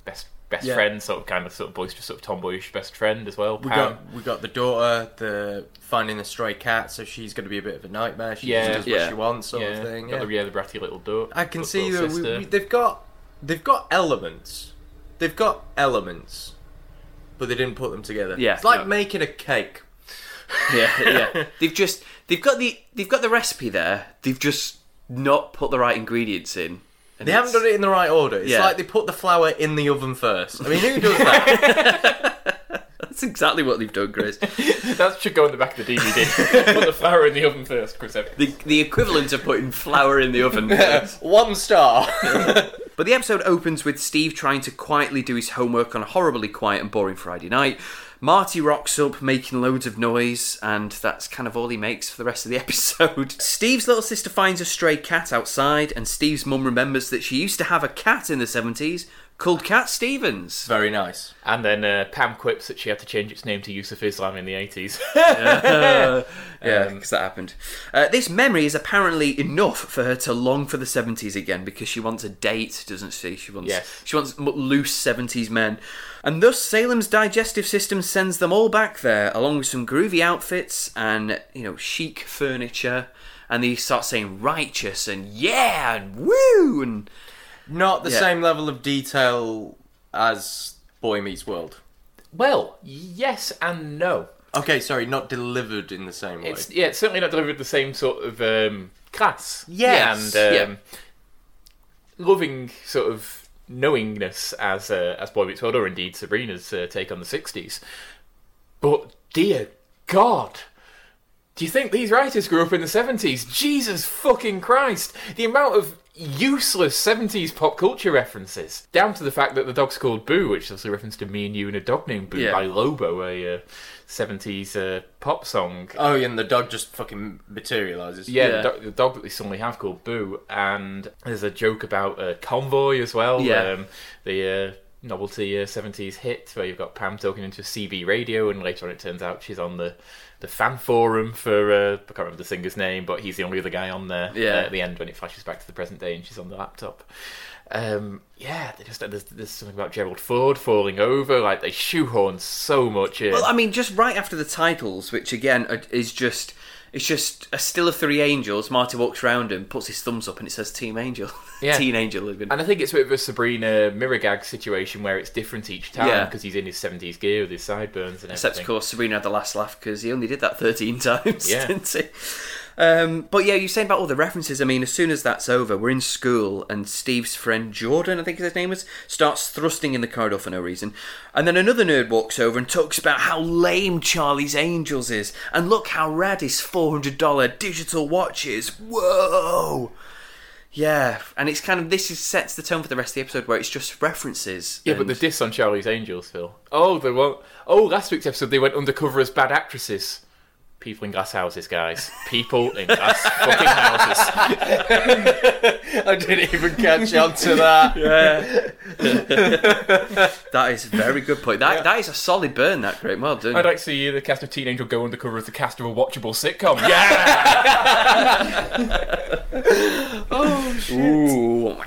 best best Yeah. friend, sort of kind of sort of boisterous, sort of tomboyish best friend as well. We Pam. got we got the daughter, the finding the stray cat, so she's going to be a bit of a nightmare. She Yeah. just does Yeah. what she wants, sort yeah, of thing. got Yeah. the, yeah, the bratty little daughter. I can little see that we, we, they've got they've got elements. They've got elements, but they didn't put them together. Yeah, it's like no. making a cake. yeah, yeah. <laughs> They've just they've got the they've got the recipe there. They've just not put the right ingredients in. And They haven't done it in the right order. It's Yeah. like they put the flour in the oven first. I mean, who does that? <laughs> <laughs> That's exactly what they've done, Chris. that should go in the back of the DVD. Put the flour in the oven first, Chris Evans. the the equivalent of putting flour in the oven. One star. But the episode opens with Steve trying to quietly do his homework on a horribly quiet and boring Friday night. Marty rocks up making loads of noise, and that's kind of all he makes for the rest of the <laughs> episode. Steve's little sister finds a stray cat outside, and Steve's mum remembers that she used to have a cat in the 70s called Cat Stevens. Very nice. And then uh, Pam quips that she had to change its name to Yusuf Islam in the 80s. <laughs> Yeah, because that happened. Uh, this memory is apparently enough for her to long for the seventies again because she wants a date, doesn't she? She wants Yes. she wants loose seventies men, and thus Salem's digestive system sends them all back there, along with some groovy outfits and you know chic furniture, and they start saying righteous and yeah and woo and Not the Yeah. same level of detail as Boy Meets World. well, yes and no. Okay, sorry, not delivered in the same way. It's yeah, it's certainly not delivered the same sort of um, class. Yes, and yeah. um, loving sort of knowingness as uh, as Boy Meets World, or indeed Sabrina's uh, take on the '60s. But dear God. Do you think these writers grew up in the 70s? Jesus fucking Christ! The amount of useless 70s pop culture references. Down to the fact that the dog's called Boo, which is a reference to Me and You and a Dog Named Boo Yeah. by Lobo, a uh, 70s uh, pop song. oh, and the dog just fucking materializes. Yeah, Yeah. The, dog, the dog that they suddenly have called Boo, and there's a joke about uh, Convoy as well. Yeah. um, the uh, novelty uh, '70s hit where you've got Pam talking into a CB radio, and later on it turns out she's on the the fan forum for uh, I can't remember the singer's name, but he's the only other guy on there. Yeah. uh, at the end when it flashes back to the present day, and she's on the laptop. Um, yeah, they just there's, there's something about Gerald Ford falling over. Like they shoehorn so much in. Well, I mean, just right after the titles, which again is just it's just a still of three angels. Marty walks around and puts his thumbs up, and it says Team Angel, <laughs> Yeah. Teen Angel. Even. And I think it's a bit of a Sabrina mirror gag situation where it's different each time Yeah. because he's in his 70s gear with his sideburns and everything. Except, of course, Sabrina had the last laugh because he only did that 13 <laughs> times, Yeah. didn't he? Um, but yeah, you're saying about all the references. I mean, as soon as that's over, we're in school, and Steve's friend Jordan, I think his name was, starts thrusting in the corridor for no reason. And then another nerd walks over and talks about how lame Charlie's Angels is, and look how rad his $400 digital watch is. Whoa! Yeah, and it's kind of this is, sets the tone for the rest of the episode where it's just references. Yeah, but the and- diss on Charlie's Angels, Phil. Oh, they won't. Oh, last week's episode they went undercover as bad actresses. People in glass houses, guys. People in glass fucking houses. <laughs> I didn't even catch on to that. <laughs> Yeah. <laughs> that is a very good point. That that is a solid burn. That great, well done. I'd like to see the cast of Teen Angel go undercover as the cast of a watchable sitcom. Yeah! Oh shit. Ooh.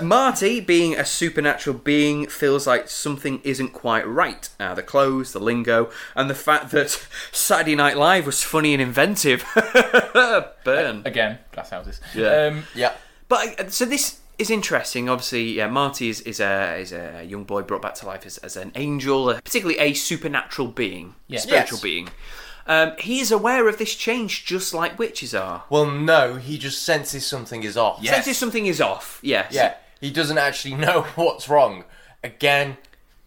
Marty, being a supernatural being, feels like something isn't quite right. Uh, the clothes, the lingo, and the fact that Saturday Night Live was funny and inventive. <laughs> Burn. Again, glass houses. Yeah. Um, Yeah. But uh, so this is interesting. Obviously, yeah, Marty is, is a is a young boy brought back to life as, as an angel, uh, particularly a supernatural being, Yeah. spiritual Yes. being. Um, he is aware of this change, just like witches are. Well, no, he just senses something is off. Senses something is off. Yes. Yeah, he doesn't actually <laughs> know what's wrong. Again,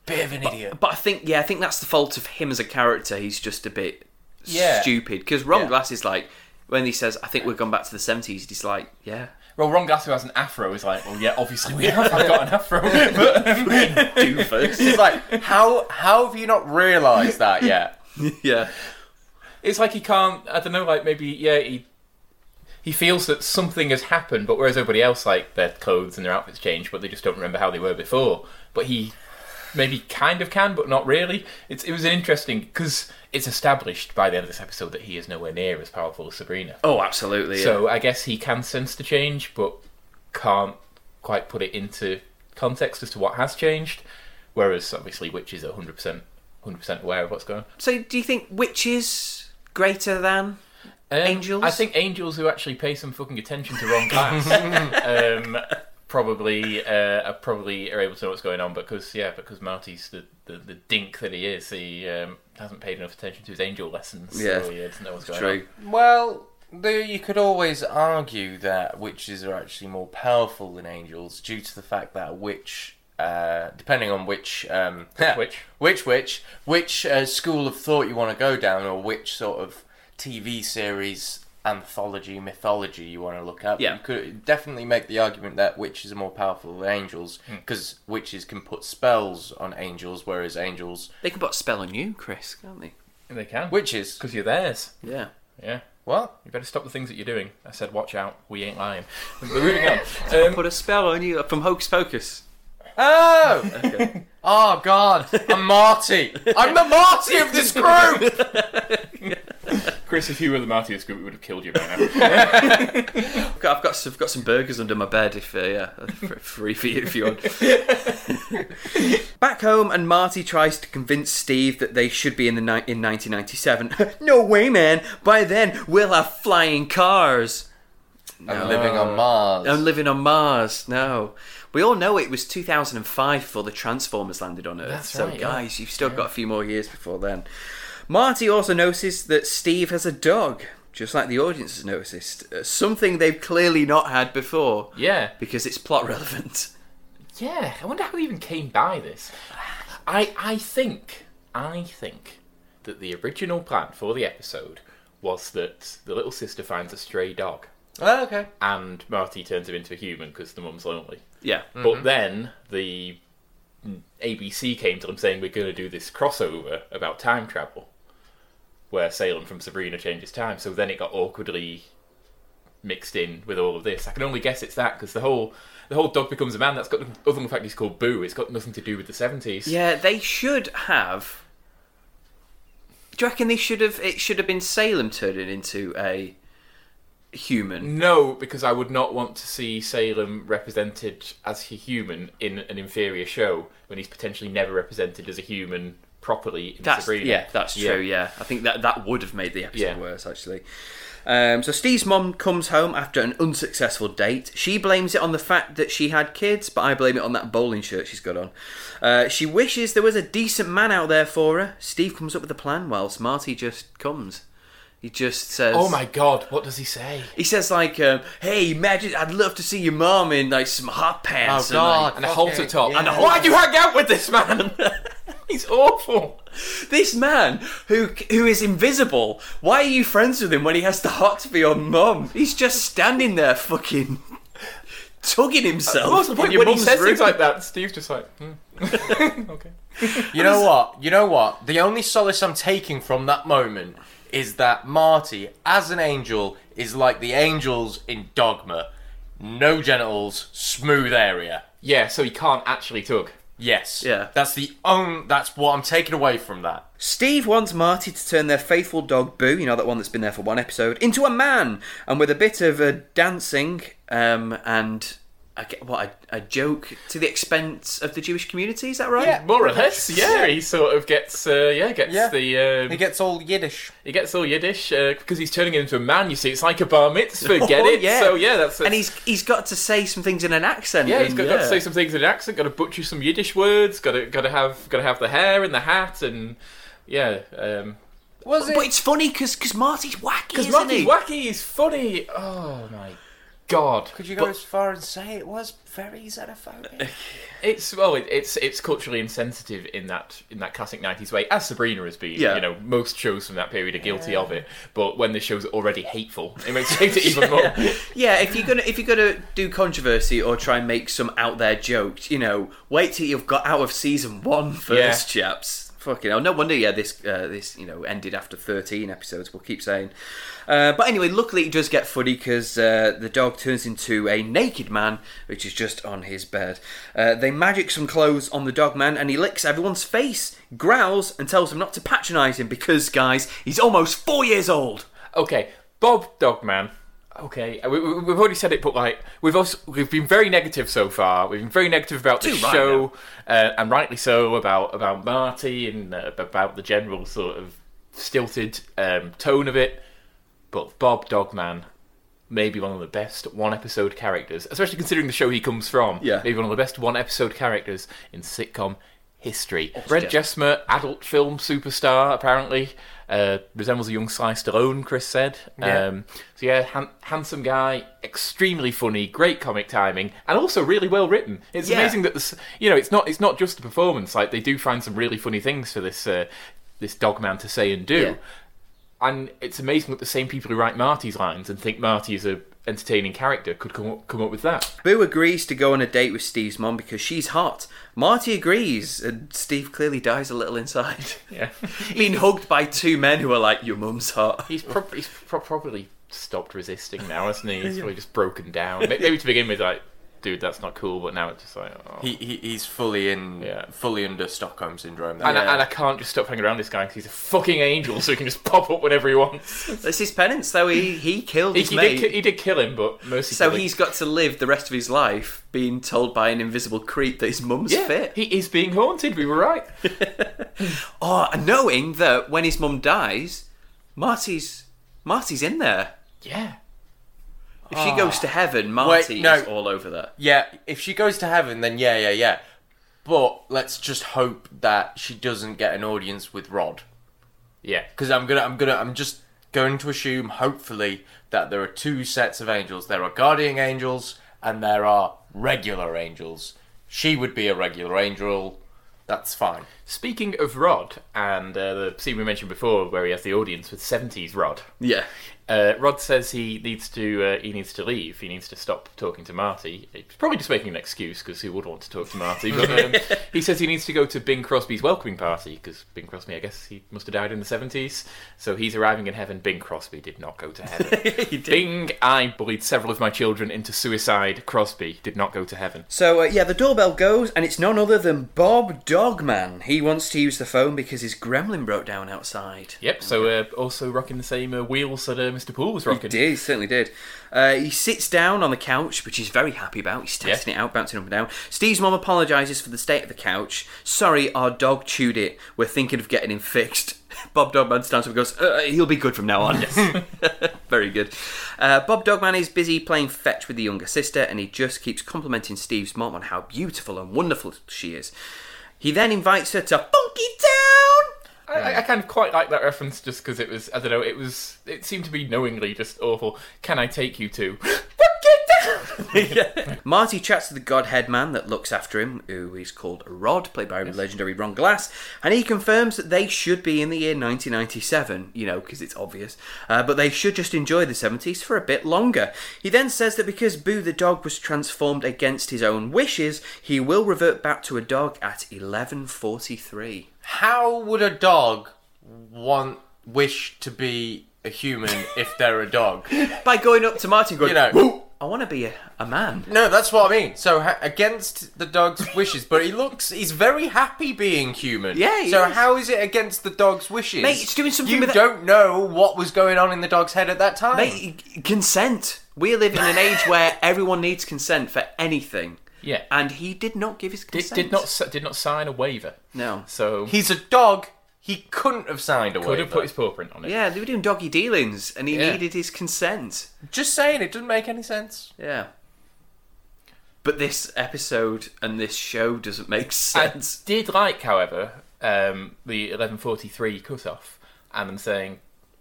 bit of an idiot. But I think, yeah, I think that's the fault of him as a character. He's just a bit Yeah. stupid. Because Ron Yeah. Glass is like, when he says, "I think we've gone back to the '70s," he's like, "Yeah, well, Ron Glass, who has an afro, is like, well, yeah, obviously we have. I've got an afro. <laughs> <laughs> But, um, doofus." It's like, how how have you not realised that yet? <laughs> yeah, It's like he can't. I don't know. Like maybe yeah. He he feels that something has happened, but whereas everybody else like their clothes and their outfits change, but they just don't remember how they were before. But he maybe kind of can, but not really. It's it was an interesting because it's established by the end of this episode that he is nowhere near as powerful as Sabrina. Oh, absolutely. yeah. So I guess he can sense the change, but can't quite put it into context as to what has changed. Whereas obviously, Witch is hundred percent, hundred percent aware of what's going on. So, do you think witches greater than? Um, Angels? I think angels who actually pay some fucking attention to Ron Glass <laughs> um, probably uh, are probably are able to know what's going on because yeah, because Marty's the, the, the dink that he is, he um, hasn't paid enough attention to his angel lessons. Yeah, so he doesn't know what's going True. Well, there, you could always argue that witches are actually more powerful than angels due to the fact that a witch, uh, depending on which, um, Which? which, which, which uh, school of thought you want to go down, or which sort of TV series, anthology, mythology you want to look at. Yeah. you could definitely make the argument that witches are more powerful than angels Hmm. because witches can put spells on angels, whereas angels, They can put a spell on you, Chris, can't they? on. They can witches, because you're theirs. Yeah. Yeah. what? You better stop the things that you're doing. I said, watch out, we ain't lying. <laughs> But moving on. <laughs> Um, Put a spell on you from Hocus Pocus. Oh! <laughs> oh God! I'm Marty. I'm the Marty of this group. Chris, if you were the Marty group, we would have killed you by now. <laughs> I've got, I've got, some, I've got some burgers under my bed. If uh, yeah, f- free for you if you want. <laughs> Back home, and Marty tries to convince Steve that they should be in the ni- in 1997. <laughs> no way, man! By then we'll have flying cars. I'm living on Mars. I'm living on Mars. No. We all know it was 2005 before the Transformers landed on Earth. That's so, right, yeah. guys, you've still got a few more years before then. Marty also notices that Steve has a dog, just like the audience has noticed. Uh, something they've clearly not had before. yeah. Because it's plot relevant. Yeah, I wonder how they even came by this. I I think I think that the original plan for the episode was that the little sister finds a stray dog Oh, okay. and Marty turns him into a human because the mum's lonely. Yeah. But then the ABC came to them saying we're going to do this crossover about time travel, where Salem from Sabrina changes time. So then it got awkwardly mixed in with all of this. I can only guess it's that because the whole the whole dog becomes a man. That's got other than the fact he's called Boo. It's got nothing to do with the seventies. Yeah, they should have. Do you reckon they should have? It should have been Salem turning into a human. No, because I would not want to see Salem represented as a human in an inferior show when he's potentially never represented as a human properly in That's Sabrina. yeah, that's true. Yeah. I think that that would have made the episode Yeah. worse actually. Um, so Steve's mom comes home after an unsuccessful date. She blames it on the fact that she had kids, but I blame it on that bowling shirt she's got on. Uh, she wishes there was a decent man out there for her. Steve comes up with a plan, whilst Marty just comes. He just says, Oh my god, what does he say? He says like, um, "Hey, imagine I'd love to see your mom in like some hot pants." Oh, God. And, And a halter top. yeah. And a Why'd you hang out with this man? <laughs> <laughs> He's awful. this man who who is invisible. Why are you friends with him when he has the hots for your mum? He's just standing there, fucking <laughs> tugging himself. What's the point your when he says things like that? Steve's just like, hmm. <laughs> okay. You know what? You know what? The only solace I'm taking from that moment is that Marty, as an angel, is like the angels in Dogma. No genitals, smooth area. Yeah, so he can't actually tug. Yes. Yeah. That's the only. That's what I'm taking away from that. Steve wants Marty to turn their faithful dog Boo, you know that one that's been there for one episode, into a man, and with a bit of uh, dancing um, and I get, what a, a joke to the expense of the Jewish community. Is that right? Yeah. More or less, yeah. He sort of gets, uh, yeah, gets Yeah. the. Um, He gets all Yiddish. he gets all Yiddish uh, because he's turning into a man. You see, it's like a bar mitzvah. <laughs> Get Oh, it? yeah. So yeah, that's, and he's he's got to say some things in an accent. yeah, he's got, got to say some things in an accent. Got to butcher some Yiddish words. Got to got to have got to have the hair and the hat and yeah. Um, Was But it's funny because Marty's wacky, because isn't Marty's he? wacky. He's funny. Oh my god. Could you go But- as far and say it was very xenophobic? <laughs> It's well, it, it's it's culturally insensitive in that in that classic '90s way, as Sabrina has been. Yeah. You know, most shows from that period are guilty of it. But when the show's already hateful, it makes, makes it <laughs> even more. Yeah, if you're gonna if you're gonna do controversy or try and make some out there jokes, you know, wait till you've got out of season one first, chaps. Fucking hell. No wonder, yeah, this, uh, this you know, ended after 13 episodes, we'll keep saying. Uh, but anyway, luckily it does get funny because uh, the dog turns into a naked man, which is just on his bed. Uh, they magic some clothes on the dog man and he licks everyone's face, growls, and tells them not to patronise him because, guys, he's almost four years old. Okay, Bob Dogman. Okay, we, we- we've already said it, but like we've also we've been very negative so far. We've been very negative about the right show, uh, and rightly so about about Marty and uh, about the general sort of stilted um, tone of it. But Bob Dogman, maybe one of the best one episode characters, especially considering the show he comes from. Yeah. maybe one of the best one episode characters in sitcom history. Brent Jesmer, adult film superstar, apparently. Uh, resembles a young Sly Stallone, Chris said. Yeah. Um, so yeah, han- handsome guy, extremely funny, great comic timing, and also really well written. It's Yeah. amazing that this, you know, it's not it's not just the performance. Like they do find some really funny things for this uh, this dog man to say and do. Yeah. And it's amazing that the same people who write Marty's lines and think Marty is a entertaining character could come up, come up with that. Boo agrees to go on a date with Steve's mom because she's hot. Marty agrees, and Steve clearly dies a little inside. <laughs> Yeah. <laughs> Being hugged by two men who are like, Your mum's hot. He's, prob- he's pro- probably stopped resisting now, hasn't he? He's probably just broken down. Maybe to begin with, like, dude, that's not cool, but now it's just like, oh. He, he he's fully in, Yeah. fully under Stockholm syndrome. and, Now. I, and I can't just stop hanging around this guy because he's a fucking angel, so he can just <laughs> pop up whenever he wants. That's his penance, though. He, he killed He, his he mate. did, he did kill him, but mercy. so he's got to live the rest of his life being told by an invisible creep that his mum's yeah, fit. he is being haunted. We were right. <laughs> Oh, and knowing that when his mum dies, Marty's Marty's in there. Yeah. If she goes to heaven, Marty no. is all over that. Yeah, if she goes to heaven, then yeah, yeah, yeah. But let's just hope that she doesn't get an audience with Rod, Yeah. because I'm gonna, I'm gonna, I'm just going to assume, hopefully, that there are two sets of angels. There are guardian angels and there are regular angels. She would be a regular angel. That's fine. Speaking of Rod and uh, the scene we mentioned before, where he has the audience with seventies Rod. Yeah. Uh, Rod says he needs to uh, he needs to leave. He needs to stop talking to Marty. He's probably just making an excuse because he would want to talk to Marty. But um, <laughs> he says he needs to go to Bing Crosby's welcoming party because Bing Crosby, I guess he must have died in the seventies. So he's arriving in heaven. Bing Crosby did not go to heaven. <laughs> Bing, I bullied several of my children into suicide. Crosby did not go to heaven. So uh, yeah, the doorbell goes, and it's none other than Bob Dogman. He wants to use the phone because his gremlin broke down outside. Yep. So uh, also rocking the same uh, wheels that uh, Mr. Poole was rocking. He did, he certainly did. Uh, he sits down on the couch, which he's very happy about. He's testing it out, bouncing up and down. Steve's mom apologises for the state of the couch. Sorry, our dog chewed it. We're thinking of getting him fixed. <laughs> Bob Dogman stands up and goes, uh, he'll be good from now on. Yes. <laughs> <laughs> Very good. Uh, Bob Dogman is busy playing fetch with the younger sister, and he just keeps complimenting Steve's mom on how beautiful and wonderful she is. He then invites her to Funky Town. I, I- I kind of quite like that reference just because it was I don't know it was it seemed to be knowingly just awful. Can I take you to? <gasps> <laughs> <laughs> Marty chats to the Godhead man that looks after him, who is called Rod, played by legendary Ron Glass, and he confirms that they should be in the year 1997, you know, because it's obvious, uh, but they should just enjoy the 70s for a bit longer. He then says that because Boo the dog was transformed against his own wishes, he will revert back to a dog at 1143. How would a dog want wish to be a human if they're a dog? By going up to Marty and going, You know- "Woo, I want to be a, a man. No, that's what I mean. So ha- against the dog's wishes, but he looks, he's very happy being human. Yeah, he So is. how is it against the dog's wishes? Mate, it's doing something You with it- don't know what was going on in the dog's head at that time. Mate, consent. We live in an age where <laughs> everyone needs consent for anything. Yeah. And he did not give his Did, consent. did not s- did not sign a waiver. No. So He's a dog. He couldn't have signed a could waiver. have put his paw print on it. Yeah, they were doing doggy dealings, and he Yeah. needed his consent. Just saying, it doesn't make any sense. Yeah. But this episode and this show doesn't make I sense. did like, however, um, the 11:43 cut-off, and them saying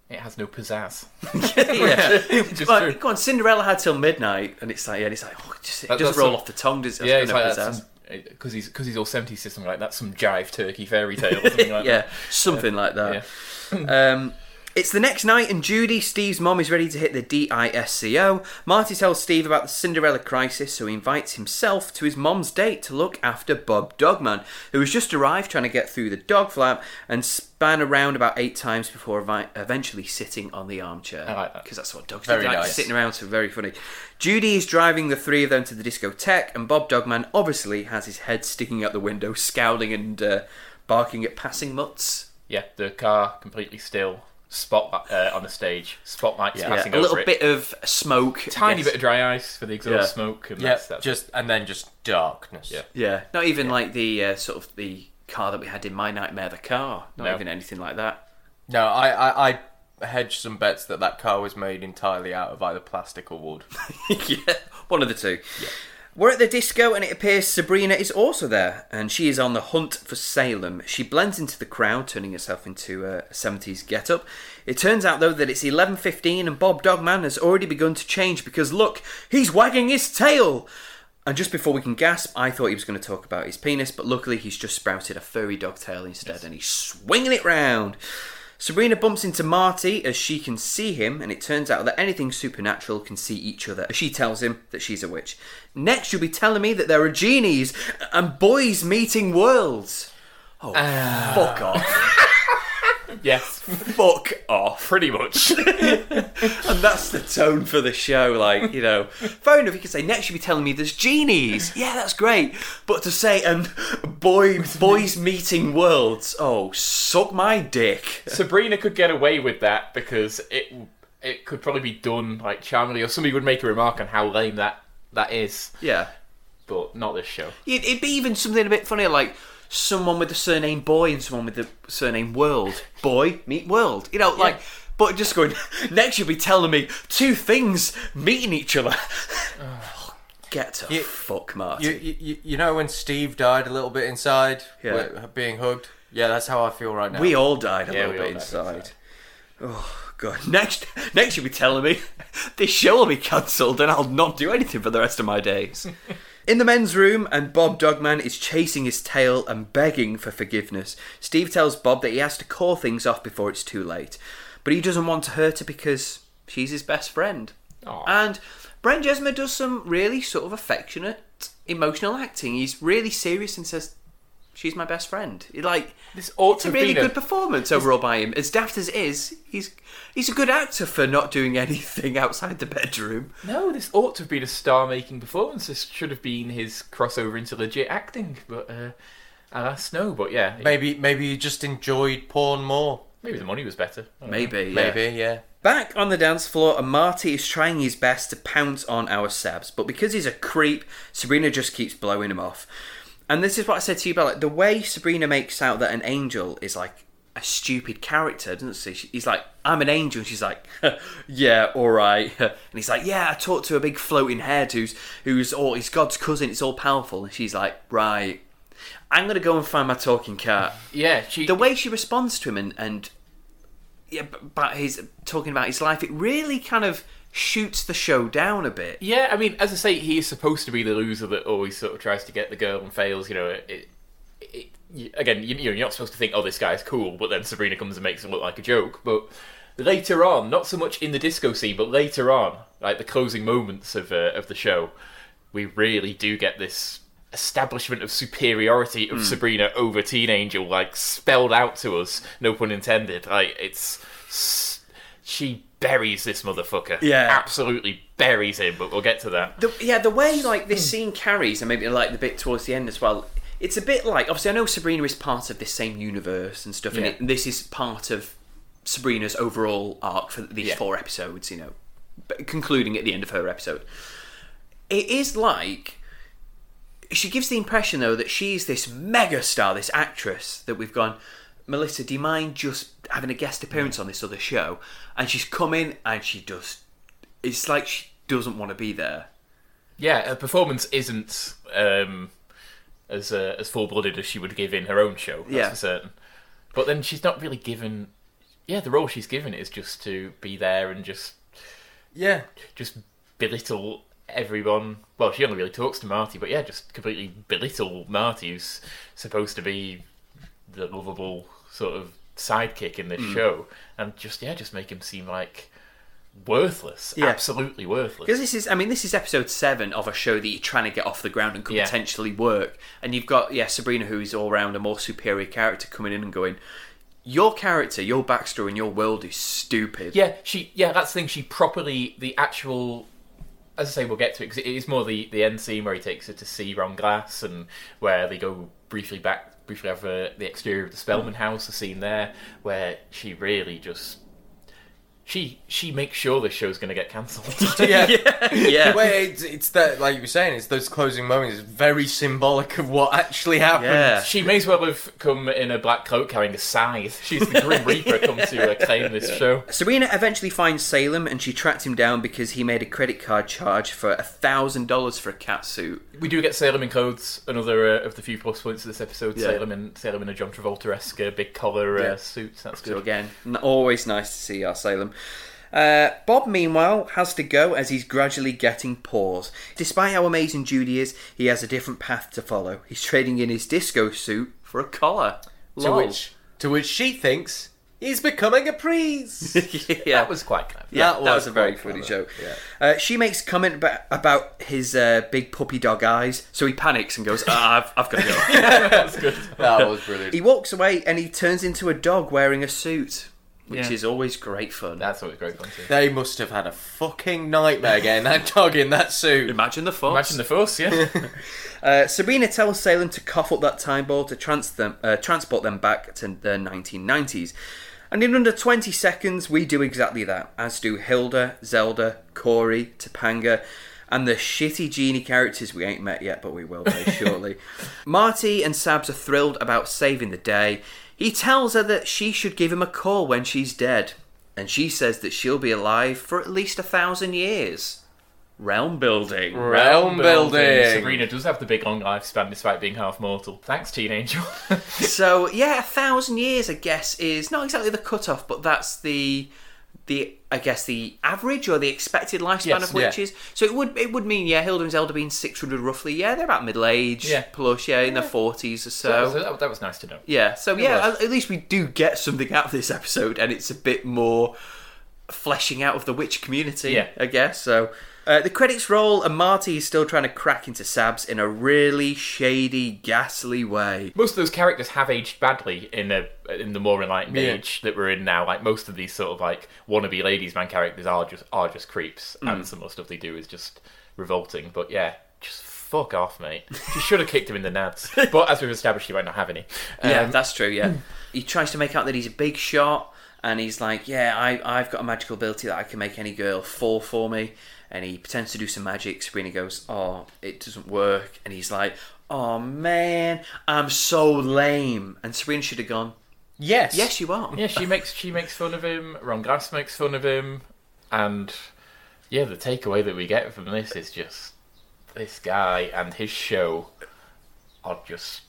it has no pizzazz. <laughs> yeah. <laughs> Which is But, true. go on, Cinderella had till midnight, and it's like, yeah, and it's like, oh, it just, it That- doesn't that's roll some- off the tongue, does it? yeah, it's no like pizzazz. that's because he's because he's all 70s something like that's some jive turkey fairy tale or something <laughs> like yeah, that. something like that. Yeah. Um, It's the next night, and Judy, Steve's mom, is ready to hit the DISCO. Marty tells Steve about the Cinderella crisis, so he invites himself to his mom's date to look after Bob Dogman, who has just arrived trying to get through the dog flap and span around about eight times before evi- eventually sitting on the armchair. I like that. Because that's what dogs do, like nice. sitting around, so very funny. Judy is driving the three of them to the discotheque, and Bob Dogman obviously has his head sticking out the window, scowling and uh, barking at passing mutts. Yeah, the car completely still. Spot uh, on the stage. Spotlights Yeah. passing a little over it. bit of smoke. Tiny bit of dry ice for the exhaust Yeah. smoke. And Yeah, that's, that's just and then just darkness. Yeah. Yeah, not even like the uh, sort of the car that we had in My Nightmare, the car. Not No. even anything like that. No, I, I, I hedged some bets that that car was made entirely out of either plastic or wood. <laughs> yeah, one of the two. We're at the disco, and it appears Sabrina is also there, and she is on the hunt for Salem. She blends into the crowd, turning herself into a 70s get-up. It turns out, though, that it's 11.15 and Bob Dogman has already begun to change because, look, he's wagging his tail! And just before we can gasp, I thought he was going to talk about his penis, but luckily he's just sprouted a furry dog tail instead, and he's swinging it round. Sabrina bumps into Marty as she can see him, and it turns out that anything supernatural can see each other. She tells him that she's a witch. Next, you'll be telling me that there are genies and boys meeting worlds. Oh, ah. fuck off. <laughs> yes, <laughs> fuck off. pretty much. <laughs> <laughs> And that's the tone for the show. Like, you know, fair enough, you could say, next you'll be telling me there's genies. Yeah, that's great. But to say, and boy, boys meeting worlds, oh, suck my dick. Sabrina could get away with that because it it could probably be done like charmingly, or somebody would make a remark on how lame that that is. Yeah. But not this show. It'd, it'd be even something a bit funnier, like someone with the surname Boy and someone with the surname World. Boy meet World. You know, like, but just going, <laughs> next you'll be telling me two things meeting each other. <sighs> Get to You- fuck, Marty. You, you, you know when Steve died a little bit inside, Yeah. being hugged. Yeah, that's how I feel right now. we all died a Yeah, little bit inside. inside. Oh, God. Next, next you'll be telling me <laughs> this show will be cancelled and I'll not do anything for the rest of my days. <laughs> In the men's room, and Bob Dogman is chasing his tail and begging for forgiveness. Steve tells Bob that he has to call things off before it's too late, but he doesn't want to hurt her because she's his best friend. Aw. And Brent Jesmer does some really sort of affectionate, emotional acting. He's really serious and says, "She's my best friend." Like This ought it's to a really been a- good performance overall by him. As daft as it is, he's he's a good actor for not doing <laughs> anything outside the bedroom. No, this ought to have been a star-making performance. This should have been his crossover into legit acting, but uh, alas, no. But yeah, Maybe maybe you just enjoyed porn more. maybe the money was better. I don't know. Maybe, yeah. Maybe, yeah. Back on the dance floor, and Marty is trying his best to pounce on our Sebs, but because he's a creep, Sabrina just keeps blowing him off. And this is what I said to you about like the way Sabrina makes out that an angel is like a stupid character, doesn't she? He's like, "I'm an angel," and she's like, <laughs> "Yeah, all right." <laughs> And he's like, "Yeah, I talked to a big floating head who's who's all he's God's cousin. It's all powerful." And she's like, "Right, I'm gonna go and find my talking cat." Yeah, she. the way she responds to him and, and yeah, about his talking about his life, it really kind of shoots the show down a bit. Yeah, I mean, as I say, he is supposed to be the loser that always sort of tries to get the girl and fails. You know, it. it, it again, you, you're not supposed to think, "Oh, this guy's cool," but then Sabrina comes and makes him look like a joke. But later on, not so much in the disco scene, but later on, like the closing moments of uh, of the show, we really do get this establishment of superiority of Sabrina over Teen Angel, like spelled out to us. No pun intended. Like it's she buries this motherfucker. Yeah. absolutely buries him. But we'll get to that. The, yeah, the way like this scene carries, and maybe like the bit towards the end as well. It's a bit like obviously I know Sabrina is part of this same universe and stuff, and, it, and this is part of Sabrina's overall arc for these Yeah. four episodes. You know, concluding at the end of her episode. It is like she gives the impression though that she's this mega star, this actress that we've gone. Melissa, do you mind just having a guest appearance on this other show? And she's come in and she just. It's like she doesn't want to be there. Yeah, her performance isn't um, as uh, as full blooded as she would give in her own show. That's Yeah. for certain. But then she's not really given. Yeah, the role she's given is just to be there and just Yeah. just belittle everyone. Well, she only really talks to Marty, but yeah, just completely belittle Marty, who's supposed to be the lovable sort of sidekick in this Hmm. show, and just yeah, just make him seem like worthless, Yeah. absolutely worthless. Because this is, I mean, this is episode seven of a show that you're trying to get off the ground and could Yeah. potentially work. And you've got, yeah, Sabrina, who is all round a more superior character, coming in and going, Your character, your backstory, and your world is stupid. Yeah, she. Yeah, that's the thing. She properly the actual. As I say, we'll get to it because it is more the the end scene where he takes her to see Ron Glass and where they go briefly back, briefly over the exterior of the Spellman hmm. house. The scene there where she really just. She she makes sure this show's going to get cancelled. <laughs> <laughs> Yeah. yeah. Well, it's, it's that, like you were saying, it's those closing moments. It's very symbolic of what actually happened. Yeah. She may as well have come in a black coat carrying a scythe. She's the Grim Reaper come to <laughs> uh, claim this show. Serena eventually finds Salem and she tracks him down because he made a credit card charge for a thousand dollars for a cat suit. We do get Salem in clothes, another uh, of the few plus points of this episode. Yeah. Salem in Salem in a John Travolta esque uh, big collar uh, Yeah. suit. That's So good. again, n- always nice to see our Salem. Uh, Bob, meanwhile, has to go as he's gradually getting paws. Despite how amazing Judy is, he has a different path to follow. He's trading in his disco suit for a collar. To which, to which she thinks he's becoming a priest. <laughs> yeah. That was quite clever. Yeah, That that, was was, a very funny clever, joke. yeah. Uh, she makes comment about, about his uh, big puppy dog eyes, so he panics and goes, ah, I've, I've got to go. <laughs> That's good. <laughs> that was brilliant. he walks away and he turns into a dog wearing a suit, which Yeah. is always great fun. That's always great fun too. They must have had a fucking nightmare getting that <laughs> dog in that suit. Imagine the fuss. Imagine the force, yeah. <laughs> Uh, Sabrina tells Salem to cough up that time ball to trans- them, uh, transport them back to the 1990s. And in under 20 seconds, we do exactly that, as do Hilda, Zelda, Corey, Topanga, and the shitty genie characters we ain't met yet, but we will very <laughs> shortly. Marty and Sabs are thrilled about saving the day. He tells her that she should give him a call when she's dead, and she says that she'll be alive for at least a thousand years. Realm building. Realm building. Sabrina does have the big long lifespan despite being half mortal. Thanks, Teen Angel. <laughs> So yeah, a thousand years, I guess, is not exactly the cutoff, but that's the the I guess the average or the expected lifespan Yes, of witches. So it would it would mean yeah, Hilda and Zelda being six hundred roughly. Yeah, they're about middle age Yeah. plus. Yeah, in their forties or so. that, was, that, was nice to know. Yeah, so yeah, was. at, at least we do get something out of this episode, and it's a bit more fleshing out of the witch community. Yeah. I guess so. Uh, the credits roll, and Marty is still trying to crack into Sabs in a really shady, ghastly way. Most of those characters have aged badly in a in the more enlightened Yeah. age that we're in now. Like most of these sort of like wannabe ladies man characters are just are just creeps, Mm. and some of the stuff they do is just revolting. But yeah, just fuck off, mate. She should have kicked him in the nads. <laughs> But as we've established, he might not have any. Yeah, Um, that's true. Yeah, he tries to make out that he's a big shot, and he's like, "Yeah, I, I've got a magical ability that I can make any girl fall for me." And he pretends to do some magic. Sabrina goes, "Oh, it doesn't work," and he's like, "Oh man, I'm so lame." And Sabrina should have gone, Yes. "Yes, you are." yeah, she makes she makes fun of him. Ron Glass makes fun of him, and yeah, the takeaway that we get from this is just this guy and his show are just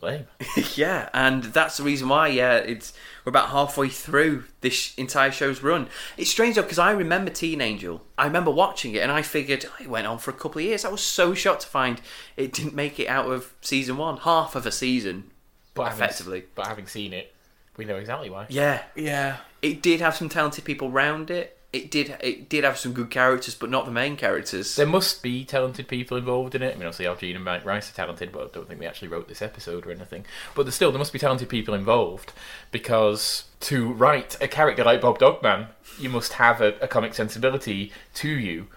lame. <laughs> yeah, and that's the reason why. Yeah, it's we're about halfway through this entire show's run. It's strange though because I remember Teen Angel. I remember watching it, and I figured oh, it went on for a couple of years. I was so shocked to find it didn't make it out of season one, half of a season, But having- effectively. but having seen it, we know exactly why. Yeah, Yeah. it did have some talented people round it. It did. It did have some good characters, but not the main characters. There must be talented people involved in it. I mean, obviously, Al Jean and Mike Reiss are talented, but I don't think they actually wrote this episode or anything. But there's still, there must be talented people involved because to write a character like Bob Dogman, you must have a, a comic sensibility to you.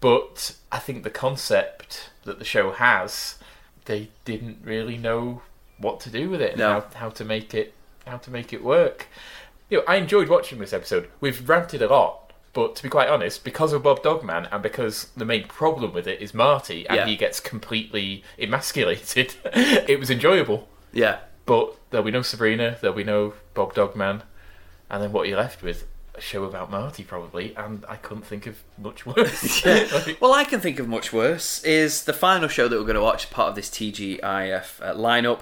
But I think the concept that the show has, they didn't really know what to do with it and No. how, how to make it how to make it work. You know, I enjoyed watching this episode. We've ranted a lot, but to be quite honest, because of Bob Dogman and because the main problem with it is Marty and Yeah. he gets completely emasculated, <laughs> it was enjoyable. yeah, But there'll be no Sabrina, there'll be no Bob Dogman, and then what you're left with a show about Marty probably, and I couldn't think of much worse. <laughs> <laughs> Like, Well, I can think of much worse. Is the final show that we're going to watch part of this TGIF uh, lineup.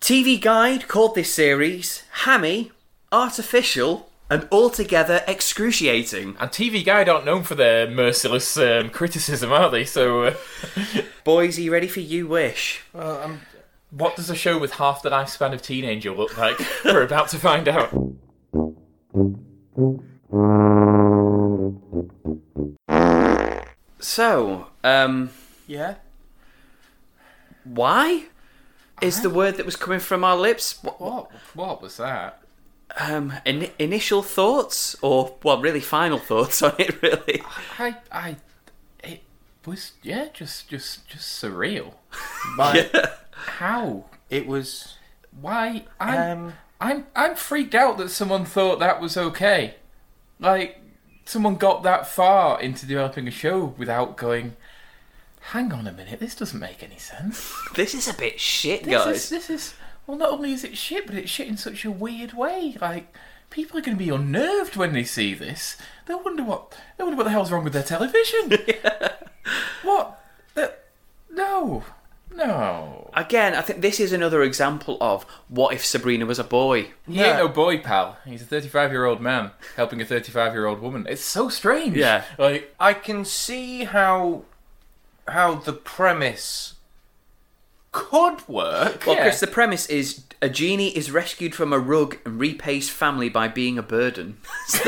TV Guide called this series Hammy, Artificial, and Altogether Excruciating. and TV Guide aren't known for their merciless um, criticism, are they? So uh, <laughs> Boys, are you ready for You Wish? Well, I'm, What does a show with half the lifespan of Teen Angel look like? <laughs> We're about to find out. So, um, Yeah. why is the word that was coming from our lips? Wh- What? What was that? Um, in- initial thoughts, or well, really final thoughts on it, really. I, I, it was yeah, just, just, just surreal. <laughs> My, How? It was. Why? I'm, Um, I'm, I'm freaked out that someone thought that was okay. Like, someone got that far into developing a show without going. Hang on a minute, this doesn't make any sense. <laughs> This is a bit shit, This guys. is, this is well, not only is it shit, but it's shit in such a weird way. Like, people are going to be unnerved when they see this. They'll wonder what they wonder what the hell's wrong with their television. <laughs> What? The, no, no. Again, I think this is another example of what if Sabrina was a boy. He Yeah. ain't no boy, pal. He's a 35 year old man helping a 35 year old woman. It's so strange. Yeah. Like, I can see how how the premise could work. Well, Yeah. Chris, the premise is a genie is rescued from a rug and repays family by being a burden. <laughs>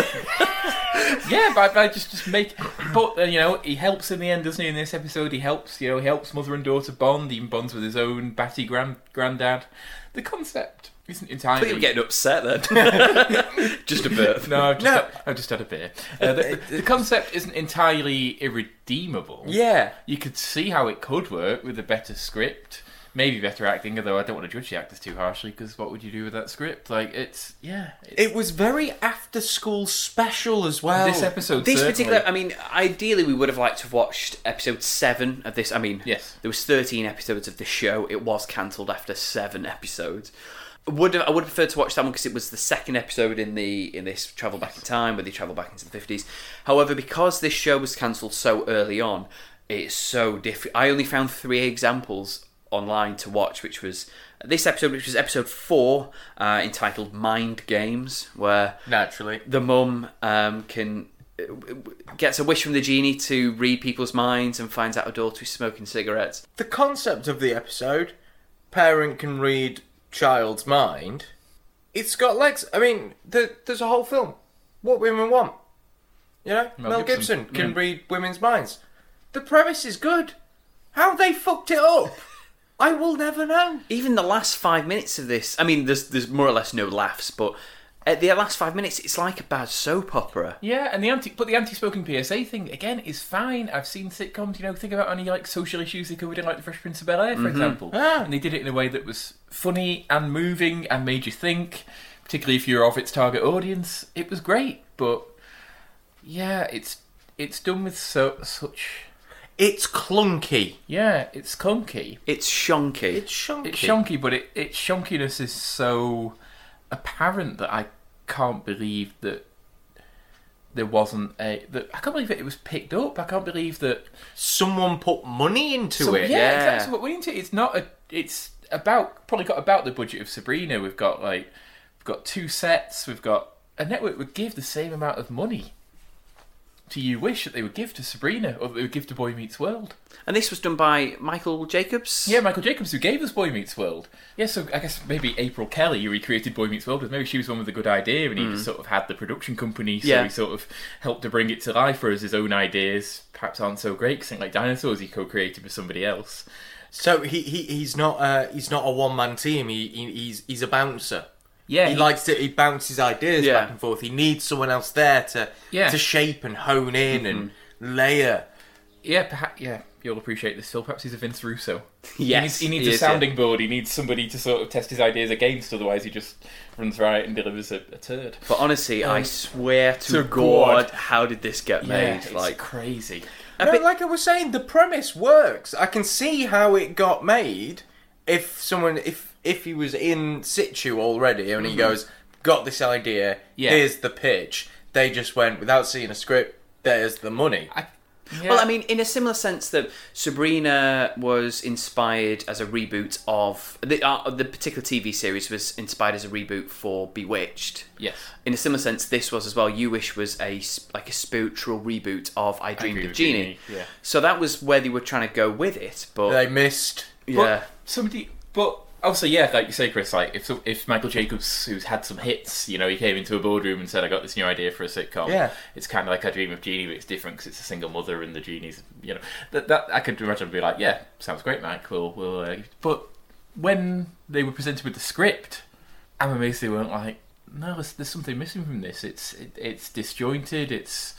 yeah, but I just just make. But uh, you know, he helps in the end, doesn't he? In this episode, he helps. You know, he helps mother and daughter bond. He even bonds with his own batty grand granddad. The concept isn't entirely. You're getting upset then. <laughs> Just a bit. No, I've just, No. Had, I've just had a beer. Uh, the, the, the concept isn't entirely irredeemable. Yeah. You could see how it could work with a better script, maybe better acting. Although I don't want to judge the actors too harshly, because what would you do with that script? Like it's yeah. It's, It was very after school special as well. this episode. This certainly- particular, I mean, ideally we would have liked to have watched episode seven of this. I mean, Yes. there was thirteen episodes of the show. It was cancelled after seven episodes. Would have, I would have preferred to watch that one because it was the second episode in the in this travel back in time, where they travel back into the fifties. However, because this show was cancelled so early on, it's so different. I only found three examples online to watch, which was this episode, which was episode four, uh, entitled "Mind Games," where Naturally. the mum um, can gets a wish from the genie to read people's minds and finds out her daughter is smoking cigarettes. The concept of the episode, parent can read child's mind, it's got legs. I mean, the, there's a whole film. What women want. You know? Mel Mel, Gibson. Gibson, can Yeah. read women's minds. The premise is good. How they fucked it up, I will never know. Even the last five minutes of this, I mean, there's there's more or less no laughs, but at the last five minutes, it's like a bad soap opera. Yeah, and the anti but the anti-smoking PSA thing again is fine. I've seen sitcoms, you know, think about any like social issues they covered in like The Fresh Prince of Bel Air, for example, Ah. and they did it in a way that was funny and moving and made you think. Particularly if you're of its target audience, it was great. But yeah, it's it's done with so such. It's clunky. Yeah, it's clunky. It's shonky. It's shonky. It's shonky, but it, its shonkiness is so apparent that I can't believe that there wasn't a. That I can't believe that it was picked up. I can't believe that. Someone put money into So, it. yeah, yeah. exactly. What we into it's not a. It's about probably got about the budget of Sabrina. We've got like we've got two sets. We've got a network would give the same amount of money to You Wish that they would give to Sabrina or that they would give to Boy Meets World. and this was done by Michael Jacobs. Yeah, Michael Jacobs, who gave us Boy Meets World. Yeah, so I guess maybe April Kelly, who recreated Boy Meets World with. Maybe she was one with a good idea, and he just sort of had the production company, so Yeah. he sort of helped to bring it to life. Whereas his own ideas perhaps aren't so great. 'cause something like Dinosaurs, he co-created with somebody else. So he, he he's not uh, he's not a one man team. He, he he's he's a bouncer. Yeah, he likes to he bounces ideas Yeah. back and forth. He needs someone else there to Yeah. to shape and hone in and mm-hmm. layer. Yeah, perhaps. Yeah, you'll appreciate this. Still, perhaps he's a Vince Russo. Yes, he needs, he needs he a is, yeah. sounding board. He needs somebody to sort of test his ideas against. Otherwise, he just runs right and delivers a, a turd. But honestly, I um, swear to, to God, God. how did this get Yeah, made? it's like, crazy. No, bit- like I was saying, the premise works. I can see how it got made. If someone if if he was in situ already and he goes, got this idea, Yeah. here's the pitch. They just went without seeing a script. There's the money. I, Well. I mean, in a similar sense that Sabrina was inspired as a reboot of the uh, the particular TV series was inspired as a reboot for Bewitched. yes. In a similar sense, this was as well. You Wish was a s- like a spiritual reboot of I Dreamed Dreamed of of Jeannie. Yeah. So that was where they were trying to go with it. But They missed. yeah, But somebody, but Also, yeah, like you say, Chris, like if if Michael Jacobs, who's had some hits, you know, he came into a boardroom and said, "I got this new idea for a sitcom." Yeah. it's kind of like I Dream of Jeannie, but it's different because it's a single mother and the genie's, you know, that that I could imagine be like, "Yeah, sounds great, Mike. We'll we'll." Uh, but when they were presented with the script, I'm amazed they weren't like, "No, there's, there's something missing from this. It's it, it's disjointed. It's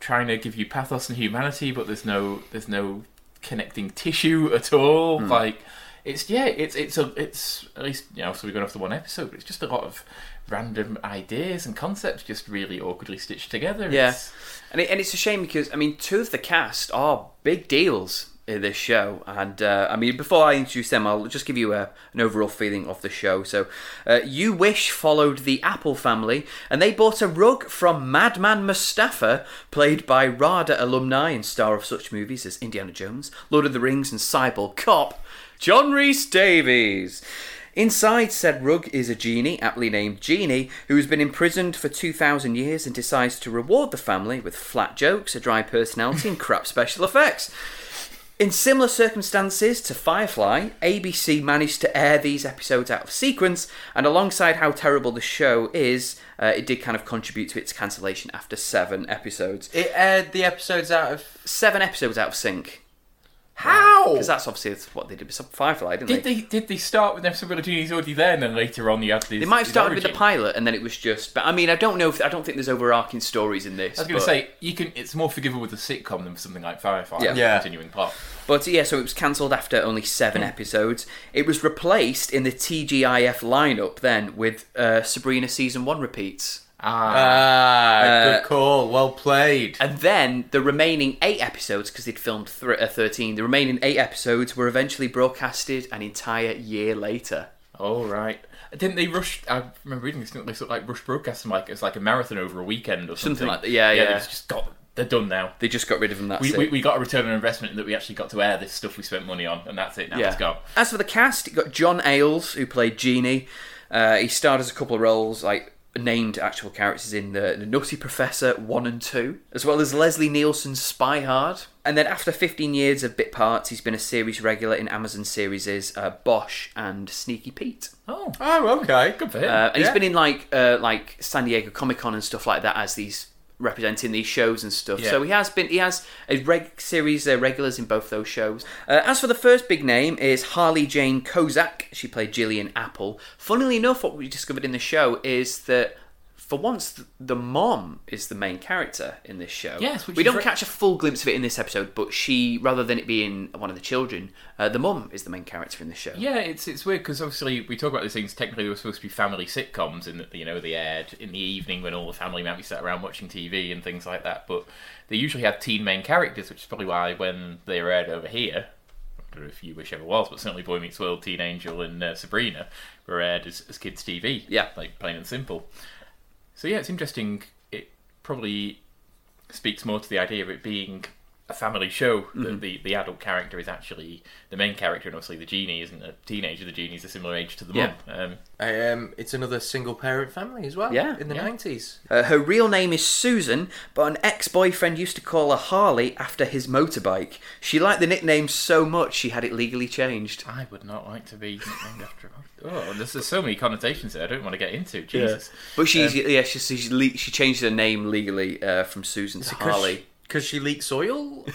trying to give you pathos and humanity, but there's no there's no connecting tissue at all. Like it's yeah, it's it's a it's at least you know. So we're going off the one episode, but it's just a lot of random ideas and concepts just really awkwardly stitched together. Yeah, It's- and it, and it's a shame because I mean, two of the cast are big deals in this show, and uh, I mean, before I introduce them, I'll just give you a, an overall feeling of the show. So, uh, You Wish followed the Apple family, and they bought a rug from Madman Mustafa, played by RADA alumni and star of such movies as Indiana Jones, Lord of the Rings, and Cyborg Cop, John Rhys Davies. Inside said rug is a genie, aptly named Genie, who has been imprisoned for 2,000 years and decides to reward the family with flat jokes, a dry personality, and crap special effects. In similar circumstances to Firefly, ABC managed to air these episodes out of sequence, and alongside how terrible the show is, uh, it did kind of contribute to its cancellation after seven episodes. It aired the episodes out of Seven episodes out of sync. How? Because that's obviously what they did with Firefly, didn't Did they? they did they start with an episode where the genie's already there, and then later on you had these? They might have these started with the pilot, and then it was just. But I mean, I don't know. If, I don't think there's overarching stories in this. I was going to say you can. It's more forgivable with a sitcom than something like Firefly. Yeah. Yeah. continuing plot. But yeah, so it was cancelled after only seven episodes. It was replaced in the TGIF lineup then with uh, Sabrina season one repeats. Ah, Uh, good call. Well played. And then the remaining eight episodes, because they'd filmed th- uh, 13, the remaining eight episodes were eventually broadcasted an entire year later. oh right. Didn't they rush? I remember reading this. Didn't they sort of like rush broadcasting like it's like a marathon over a weekend or something? Something like that, yeah, yeah. They've just got. They're done now. They just got rid of them, that's We, it. we, we got a return on investment in that we actually got to air this stuff we spent money on, and that's it. Now it's gone. As for the cast, you got John Ales, who played Genie. Uh, he starred as a couple of roles, like named actual characters in the, the Nutty Professor 1 and 2, as well as Leslie Nielsen's Spy Hard. And then after 15 years of bit parts, he's been a series regular in Amazon series uh, Bosch and Sneaky Pete. Oh, Oh, okay. good for him. Uh, and he's Yeah. been in like uh, like San Diego Comic Con and stuff like that as these representing these shows and stuff. Yeah. So he has been he has a reg series uh, regulars in both those shows. Uh, as for the first big name is Harley Jane Kozak. She played Gillian Apple. Funnily enough, what we discovered in the show is that. For once, th- the mom is the main character in this show. Yes, which we don't ve- catch a full glimpse of it in this episode, but she, rather than it being one of the children, uh, the mom is the main character in the show. Yeah, it's it's weird because obviously we talk about these things. Technically, they were supposed to be family sitcoms, and you know they aired in the evening when all the family might be sat around watching TV and things like that. But they usually had teen main characters, which is probably why when they were aired over here, I don't know if you wish ever was, but certainly Boy Meets World, Teen Angel, and uh, Sabrina were aired as, as kids' TV. Yeah. like plain and simple. So yeah, it's interesting. It probably speaks more to the idea of it being a family show. That the the adult character is actually the main character, and obviously the genie isn't a teenager. The genie's a similar age to the Yeah. mum. Um, Um, it's another single parent family as well. Yeah, in the yeah. nineties. Uh, her real name is Susan, but an ex boyfriend used to call her Harley after his motorbike. She liked the nickname so much she had it legally changed. I would not like to be named after. a Oh, there's, there's so many connotations there. I don't want to get into. Jesus. But she's yeah, she she, she changed her name legally uh, from Susan to Harley. Because she leaks oil. <laughs> <laughs>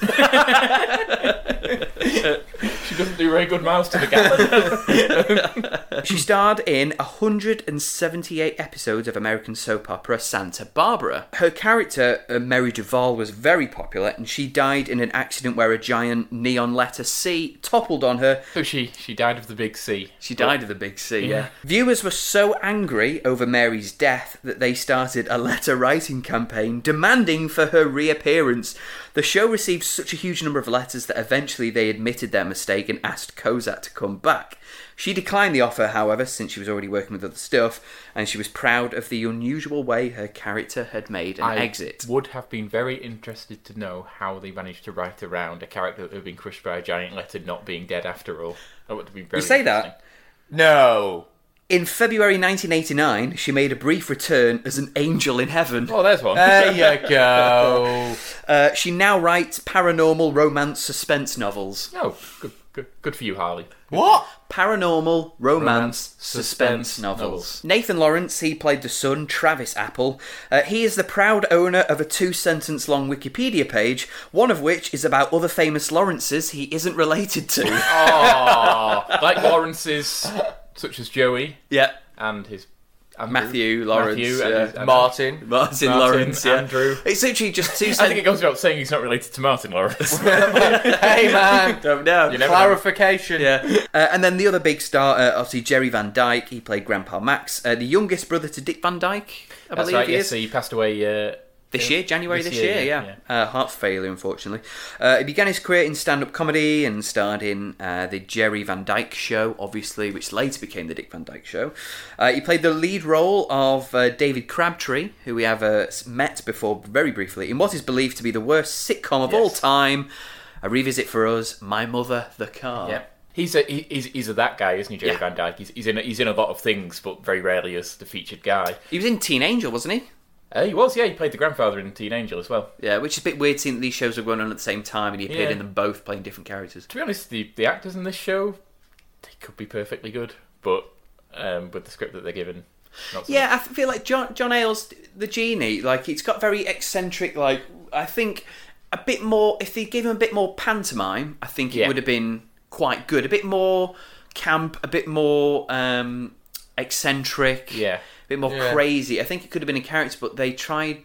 She doesn't do very good miles to the gallon. <laughs> She starred in 178 episodes of American soap opera Santa Barbara. Her character, uh, Mary Duvall, was very popular, and she died in an accident where a giant neon letter C toppled on her so she she died of the big C. She died of the big C, yeah. Yeah. Viewers were so angry over Mary's death that they started a letter writing campaign demanding for her reappearance. The show received such a huge number of letters that eventually they admitted their mistake and asked Kozak to come back. She declined the offer, however, since she was already working with other stuff, and she was proud of the unusual way her character had made an I exit. would have been very interested to know how they managed to write around a character that had been crushed by a giant letter not being dead after all. That would have been very. You say that? No. In February 1989, she made a brief return as an angel in heaven. Oh, there's one. There you go. <laughs> Uh, she now writes paranormal romance suspense novels. oh, good, Good, good for you, Harley. What? paranormal, romance, Romance, suspense, suspense novels. novels. Nathan Lawrence, he played the son, Travis Apple. Uh, he is the proud owner of a two sentence long Wikipedia page, one of which is about other famous Lawrences he isn't related to. Oh, like Lawrence's, such as Joey yeah. and his Andrew, Matthew Lawrence, Matthew and yeah. and- Martin. Martin, Martin, Lawrence, yeah. Andrew. It's literally just two I think it goes without saying he's not related to Martin Lawrence. <laughs> hey man. <laughs> Don't know. You never know. Clarification. Yeah. Uh, and then the other big star, uh, obviously Jerry Van Dyke. He played Grandpa Max, uh, the youngest brother to Dick Van Dyke. I That's believe right. he Yes, is. so he passed away uh, This year, January this, This year, year, yeah. yeah, Uh, heart failure, unfortunately. Uh, he began his career in stand up comedy and starred in uh, The Jerry Van Dyke Show, obviously, which later became The Dick Van Dyke Show. Uh, he played the lead role of uh, David Crabtree, who we have uh, met before very briefly, in what is believed to be the worst sitcom of all time. A revisit for us My Mother, the Car. Yeah. He's a he's, he's a that guy, isn't he, Jerry Yeah. Van Dyke? He's, he's in a, he's in a lot of things, but very rarely as the featured guy. He was in Teen Angel, wasn't he? Uh, he was, yeah. He played the grandfather in Teen Angel as well. Yeah, which is a bit weird seeing that these shows were going on at the same time and he appeared Yeah. in them both playing different characters. To be honest, the the actors in this show they could be perfectly good, but um, with the script that they're given, not so Yeah. I feel like John John Ales, the genie, like it's got very eccentric. Like I think a bit more. If they gave him a bit more pantomime, I think it Yeah. would have been quite good. A bit more camp, a bit more um, eccentric. Yeah. A bit more Yeah. crazy. I think it could have been a character, but they tried.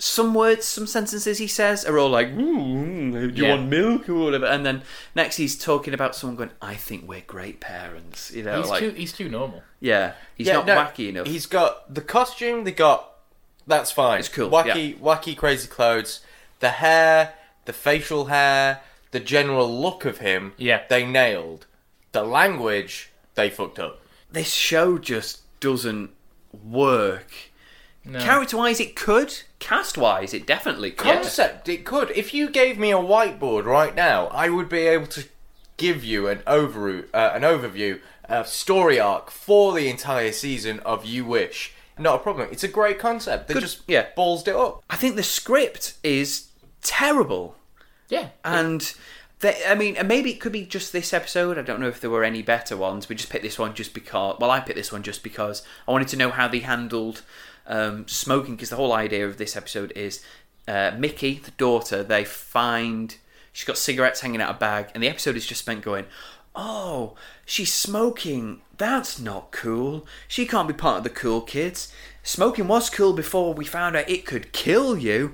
Some words, some sentences he says are all like, "Ooh, hmm, do you Yeah. want milk or whatever?" And then next he's talking about someone going, "I think we're great parents." You know, he's like too he's too normal. yeah, he's Yeah, not no, wacky enough. He's got the costume they got. That's fine. It's cool, Wacky, wacky, crazy clothes. The hair, the facial hair, the general look of him. Yeah. they nailed. The language, they fucked up. this show just doesn't work. No. Character wise, it could. Cast wise, it definitely could. Concept, it could. If you gave me a whiteboard right now, I would be able to give you an overview, uh, an overview, a story arc for the entire season of You Wish. Not a problem. It's a great concept. They Good- just yeah. ballsed it up. I think the script is terrible. Yeah, And they, I mean, maybe it could be just this episode. I don't know if there were any better ones. We just picked this one just because. Well, I picked this one just because I wanted to know how they handled um, smoking. Because the whole idea of this episode is uh, Mickey, the daughter, they find she's got cigarettes hanging out a bag, and the episode is just spent going, "Oh, she's smoking. That's not cool. She can't be part of the cool kids. Smoking was cool before we found out it could kill you."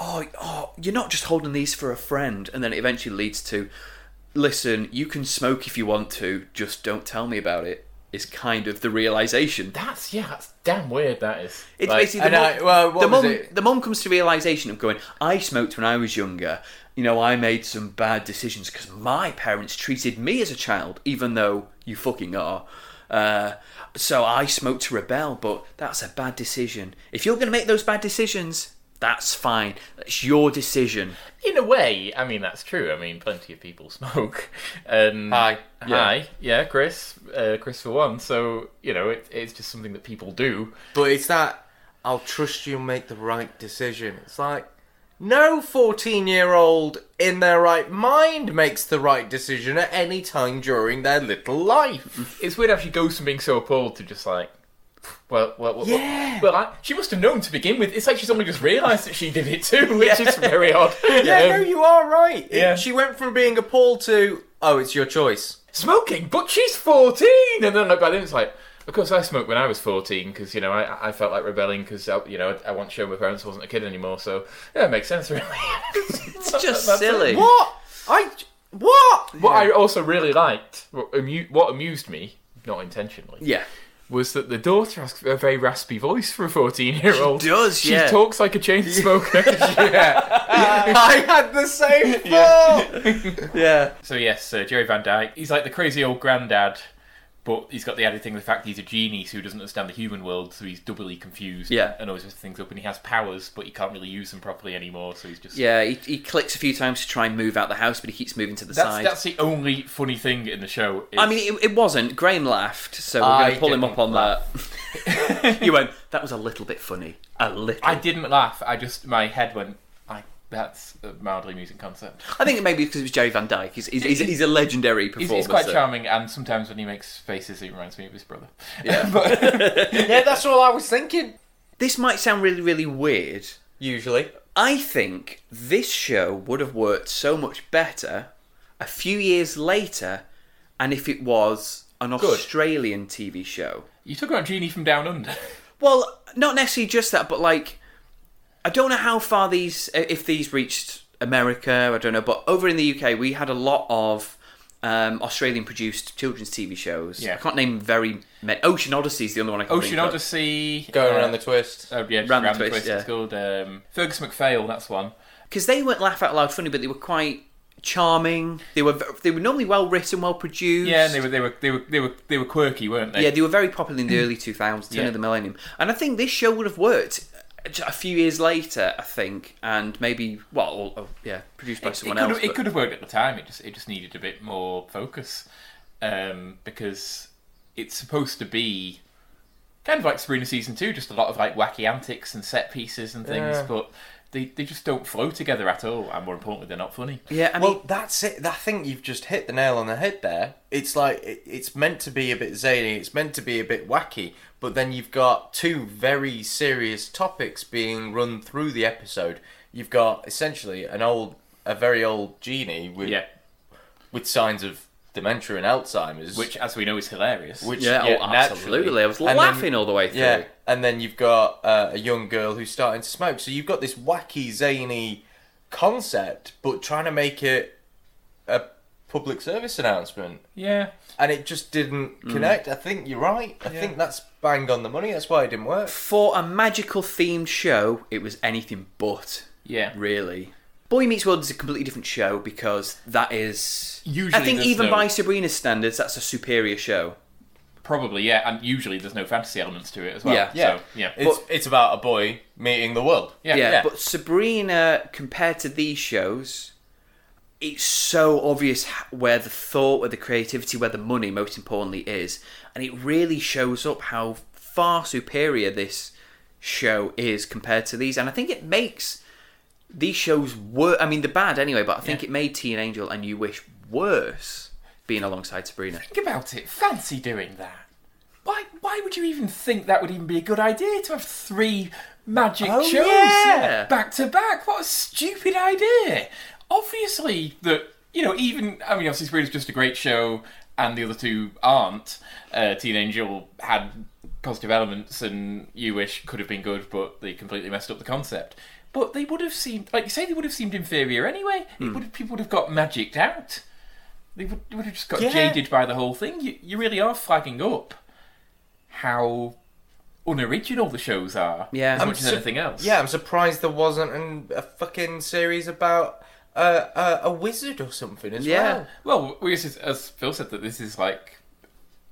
Oh, oh, you're not just holding these for a friend. And then it eventually leads to, listen, you can smoke if you want to, just don't tell me about it. Is kind of the realization. that's yeah, that's damn weird. That is. It's Like, basically the mum, I- well, what the, mum, it? the mum comes to realization of going, I smoked when I was younger. You know, I made some bad decisions because my parents treated me as a child, even though you fucking are. Uh, so I smoked to rebel, but that's a bad decision. If you're going to make those bad decisions, that's fine. That's your decision. in a way, I mean that's true. I mean, plenty of people <laughs> smoke. And Hi. hi, yeah, Chris, uh, Chris for one. So you know, it, it's just something that people do. But it's that I'll trust you make the right decision. It's like no 14 year old in their right mind makes the right decision at any time during their little life. It's weird how she goes from being so appalled to just like, well, well, well, Yeah. well, I, she must have known to begin with. It's like she's only just realised that she did it too, <laughs> which is very odd. <laughs> yeah, no, Um, you are right. It- Yeah. she went from being appalled to, oh, it's your choice. smoking, but she's fourteen, and then like by then it's like. Of course, I smoked when I was 14 because you know I, I felt like rebelling because you know I, I want to show my parents I wasn't a kid anymore. So yeah, it makes sense really. <laughs> It's just silly. What? I. What? What I also really liked, what, amu- what amused me, not intentionally, Yeah. Was that the daughter has a very raspy voice for a 14 year old. She does, She yeah. talks like a chain smoker. <laughs> Yeah. I had the same <laughs> thought. <laughs> Yeah. so, yes, uh, Jerry Van Dyke, he's like the crazy old granddad, but he's got the added thing the fact he's a genie who doesn't understand the human world, so he's doubly confused Yeah. and always messes things up. And he has powers, but he can't really use them properly anymore, so he's just. Yeah, he, he clicks a few times to try and move out the house, but he keeps moving to the That's, side. that's the only funny thing in the show. is- I mean, it, it wasn't. Graham laughed, so we're going to pull him up on that. you <laughs> went, that was a little bit funny. A little. I didn't laugh. I just my head went. I That's a mildly amusing concept. I think it may be because it was Jerry Van Dyke. He's, he's, he's, he's a legendary He's, performer. he's quite so- charming, and sometimes when he makes faces, he reminds me of his brother. Yeah. <laughs> <laughs> yeah, that's all I was thinking. This might sound really, really weird. Usually. I think this show would have worked so much better a few years later, and if it was an Australian TV show. You talk about Genie from Down Under. Well, not necessarily just that, but like, I don't know how far these, if these reached America, I don't know, but over in the UK, we had a lot of um, Australian produced children's TV shows. Yeah. I can't name very many. Ocean Odyssey is the only one I can Ocean think of. Odyssey. Going uh, around the twist. Oh, yeah, just Round round, the the Twist, twist. yeah. It's called um, Fergus McPhail. That's one. because they weren't laugh out loud funny, but they were quite charming. They were they were normally well written, well produced. Yeah, and they were they were they were they were they were quirky, weren't they? yeah, they were very popular in the early 2000s, turn Yeah. of the millennium, and I think this show would have worked a few years later. I think, and maybe well, or, or, yeah, produced by it, it someone could else. have, it could have worked at the time. It just it just needed a bit more focus um, because it's supposed to be kind of like Sabrina season two, just a lot of like wacky antics and set pieces and things, Yeah. but they, they just don't flow together at all. And more importantly, they're not funny. Yeah, I mean, well, that's it. I think you've just hit the nail on the head there. It's like it, it's meant to be a bit zany. It's meant to be a bit wacky, but then you've got two very serious topics being run through the episode. You've got essentially an old, a very old genie with Yeah, with signs of dementia and Alzheimer's, which, as we know, is hilarious. which yeah, yeah, oh, naturally. absolutely. I was And then- laughing all the way through. Yeah, and then you've got uh, a young girl who's starting to smoke. So you've got this wacky, zany concept, but trying to make it a public service announcement, yeah, and it just didn't Mm. connect. I think you're right. I think that's bang on the money. That's why it didn't work. For a magical themed show, it was anything but. yeah. Really. Boy Meets World is a completely different show because that is. Usually I think there's even no- by Sabrina's standards, that's a superior show. Probably, yeah. And usually there's no fantasy elements to it as well. Yeah. Yeah, So, yeah. It's it's about a boy meeting the world. yeah. yeah, yeah. but Sabrina, compared to these shows, it's so obvious h- where the thought, where the creativity, where the money, most importantly, is, and it really shows up how far superior this show is compared to these, and I think it makes these shows were. I mean, they're bad anyway, but I think Yeah. it made Teen Angel and You Wish worse being alongside Sabrina. Think about it. Fancy doing that. Why? Why would you even think that would even be a good idea to have three magic Oh, shows yeah. back to back? What a stupid idea! Obviously, that you know, even I mean, obviously, Sabrina's just a great show, and the other two aren't. Uh, Teen Angel had positive elements, and You Wish could have been good, but they completely messed up the concept. But they would have seemed, like you say, they would have seemed inferior anyway. It would, people would have got magicked out. They would, they would have just got Yeah. jaded by the whole thing. You, you really are flagging up how unoriginal the shows are, Yeah. as I'm much as anything else. Yeah, I'm surprised there wasn't an, a fucking series about uh, a, a wizard or something as Yeah. well. Well, we just, as Phil said, that this is like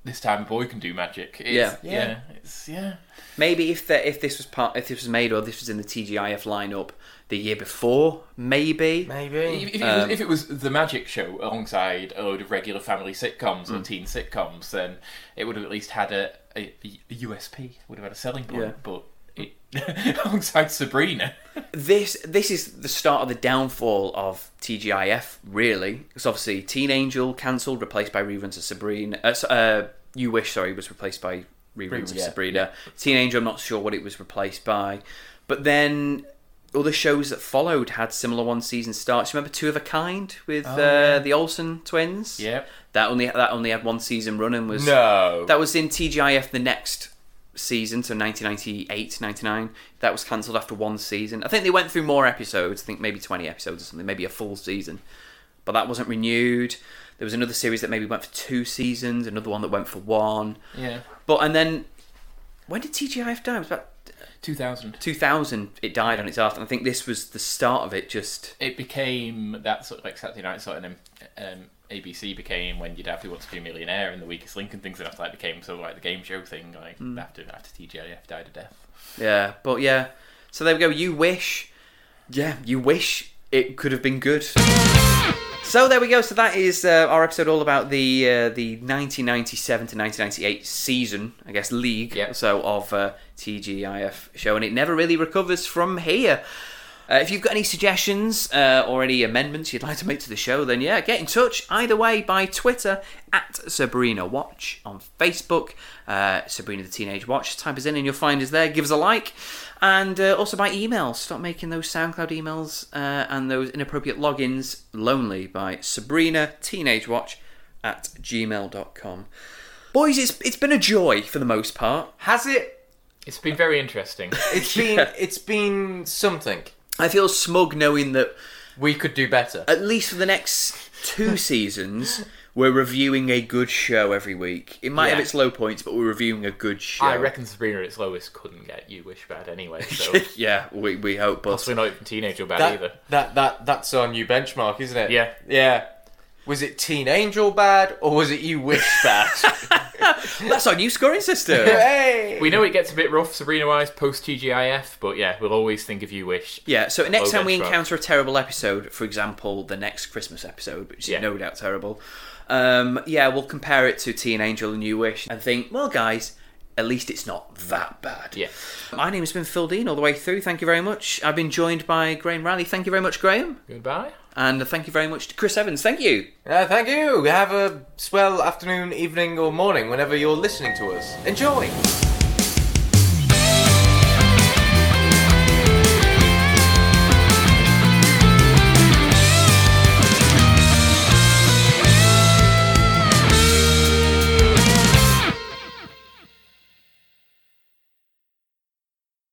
this time a boy can do magic. It's, Yeah. yeah, Yeah. It's yeah. Maybe if the, if this was part, if this was made or this was in the TGIF lineup the year before, maybe. If, Maybe. if, it was, if it was the magic show alongside a load of regular family sitcoms or teen sitcoms, then it would have at least had a, a, a USP. Would have had a selling point. Yeah. But it, <laughs> alongside Sabrina, this this is the start of the downfall of TGIF. Really, because obviously Teen Angel cancelled, replaced by reruns of Sabrina. Uh, uh, you Wish, sorry, was replaced by reruns of yeah. Sabrina. Teen Angel, I'm not sure what it was replaced by, but then other shows that followed had similar one season starts. Remember Two of a Kind with uh, yeah. the Olsen twins? yeah, That only that only had one season run and was no. that was in TGIF the next season, so 1998, 99. That was cancelled after one season. I think they went through more episodes. I think maybe 20 episodes or something, maybe a full season. But that wasn't renewed. There was another series that maybe went for two seasons, another one that went for one. yeah. But and then when did TGIF die? It was about Two thousand. 2000. It died on its after. And I think this was the start of it. Just It became that sort of like Saturday Night sort of um, um, ABC became when you'd have Who Wants to Be a Millionaire and the Weakest Link and things and after that became sort of like the game show thing like after after TGIF died a death. yeah. But yeah. So there we go. You wish. Yeah, you wish it could have been good. So there we go. So that is uh, our episode all about the uh, the 1997 to 1998 season, I guess, league. Yep. So of uh, TGIF show, and it never really recovers from here. Uh, if you've got any suggestions uh, or any amendments you'd like to make to the show, then yeah, get in touch either way by Twitter at Sabrina Watch, on Facebook, uh, Sabrina the Teenage Watch. Type us in and you'll find us there. Give us a like. And uh, also by email. Stop making those SoundCloud emails uh, and those inappropriate logins lonely by Sabrina Teenage Watch at gmail.com. Boys, it's, it's been a joy for the most part. Has it? It's been very interesting. <laughs> It's been it's been something. I feel smug knowing that We could do better. at least for the next two seasons, we're reviewing a good show every week. It might have its low points, but we're reviewing a good show. I reckon Sabrina at its lowest couldn't get You Wish Bad anyway, so <laughs> yeah, we, we hope. But possibly not even Teenage or Bad That, either. that that that's our new benchmark, isn't it? Yeah. Yeah. Was it Teen Angel bad or was it You Wish bad? <laughs> that's our new scoring system. hey. We know it gets a bit rough Sabrina wise post TGIF, but yeah, we'll always think of You Wish. Yeah, so next Low time we benchmark. encounter a terrible episode, for example, the next Christmas episode, which is Yeah. no doubt terrible, um, yeah, we'll compare it to Teen Angel and You Wish and think, well, guys, at least it's not that bad. Yeah. My name has been Phil Dean all the way through. Thank you very much. I've been joined by Graham Riley. Thank you very much, Graham. Goodbye. And thank you very much to Chris Evans. Thank you. Uh, thank you. Have a swell afternoon, evening, or morning whenever you're listening to us. Enjoy.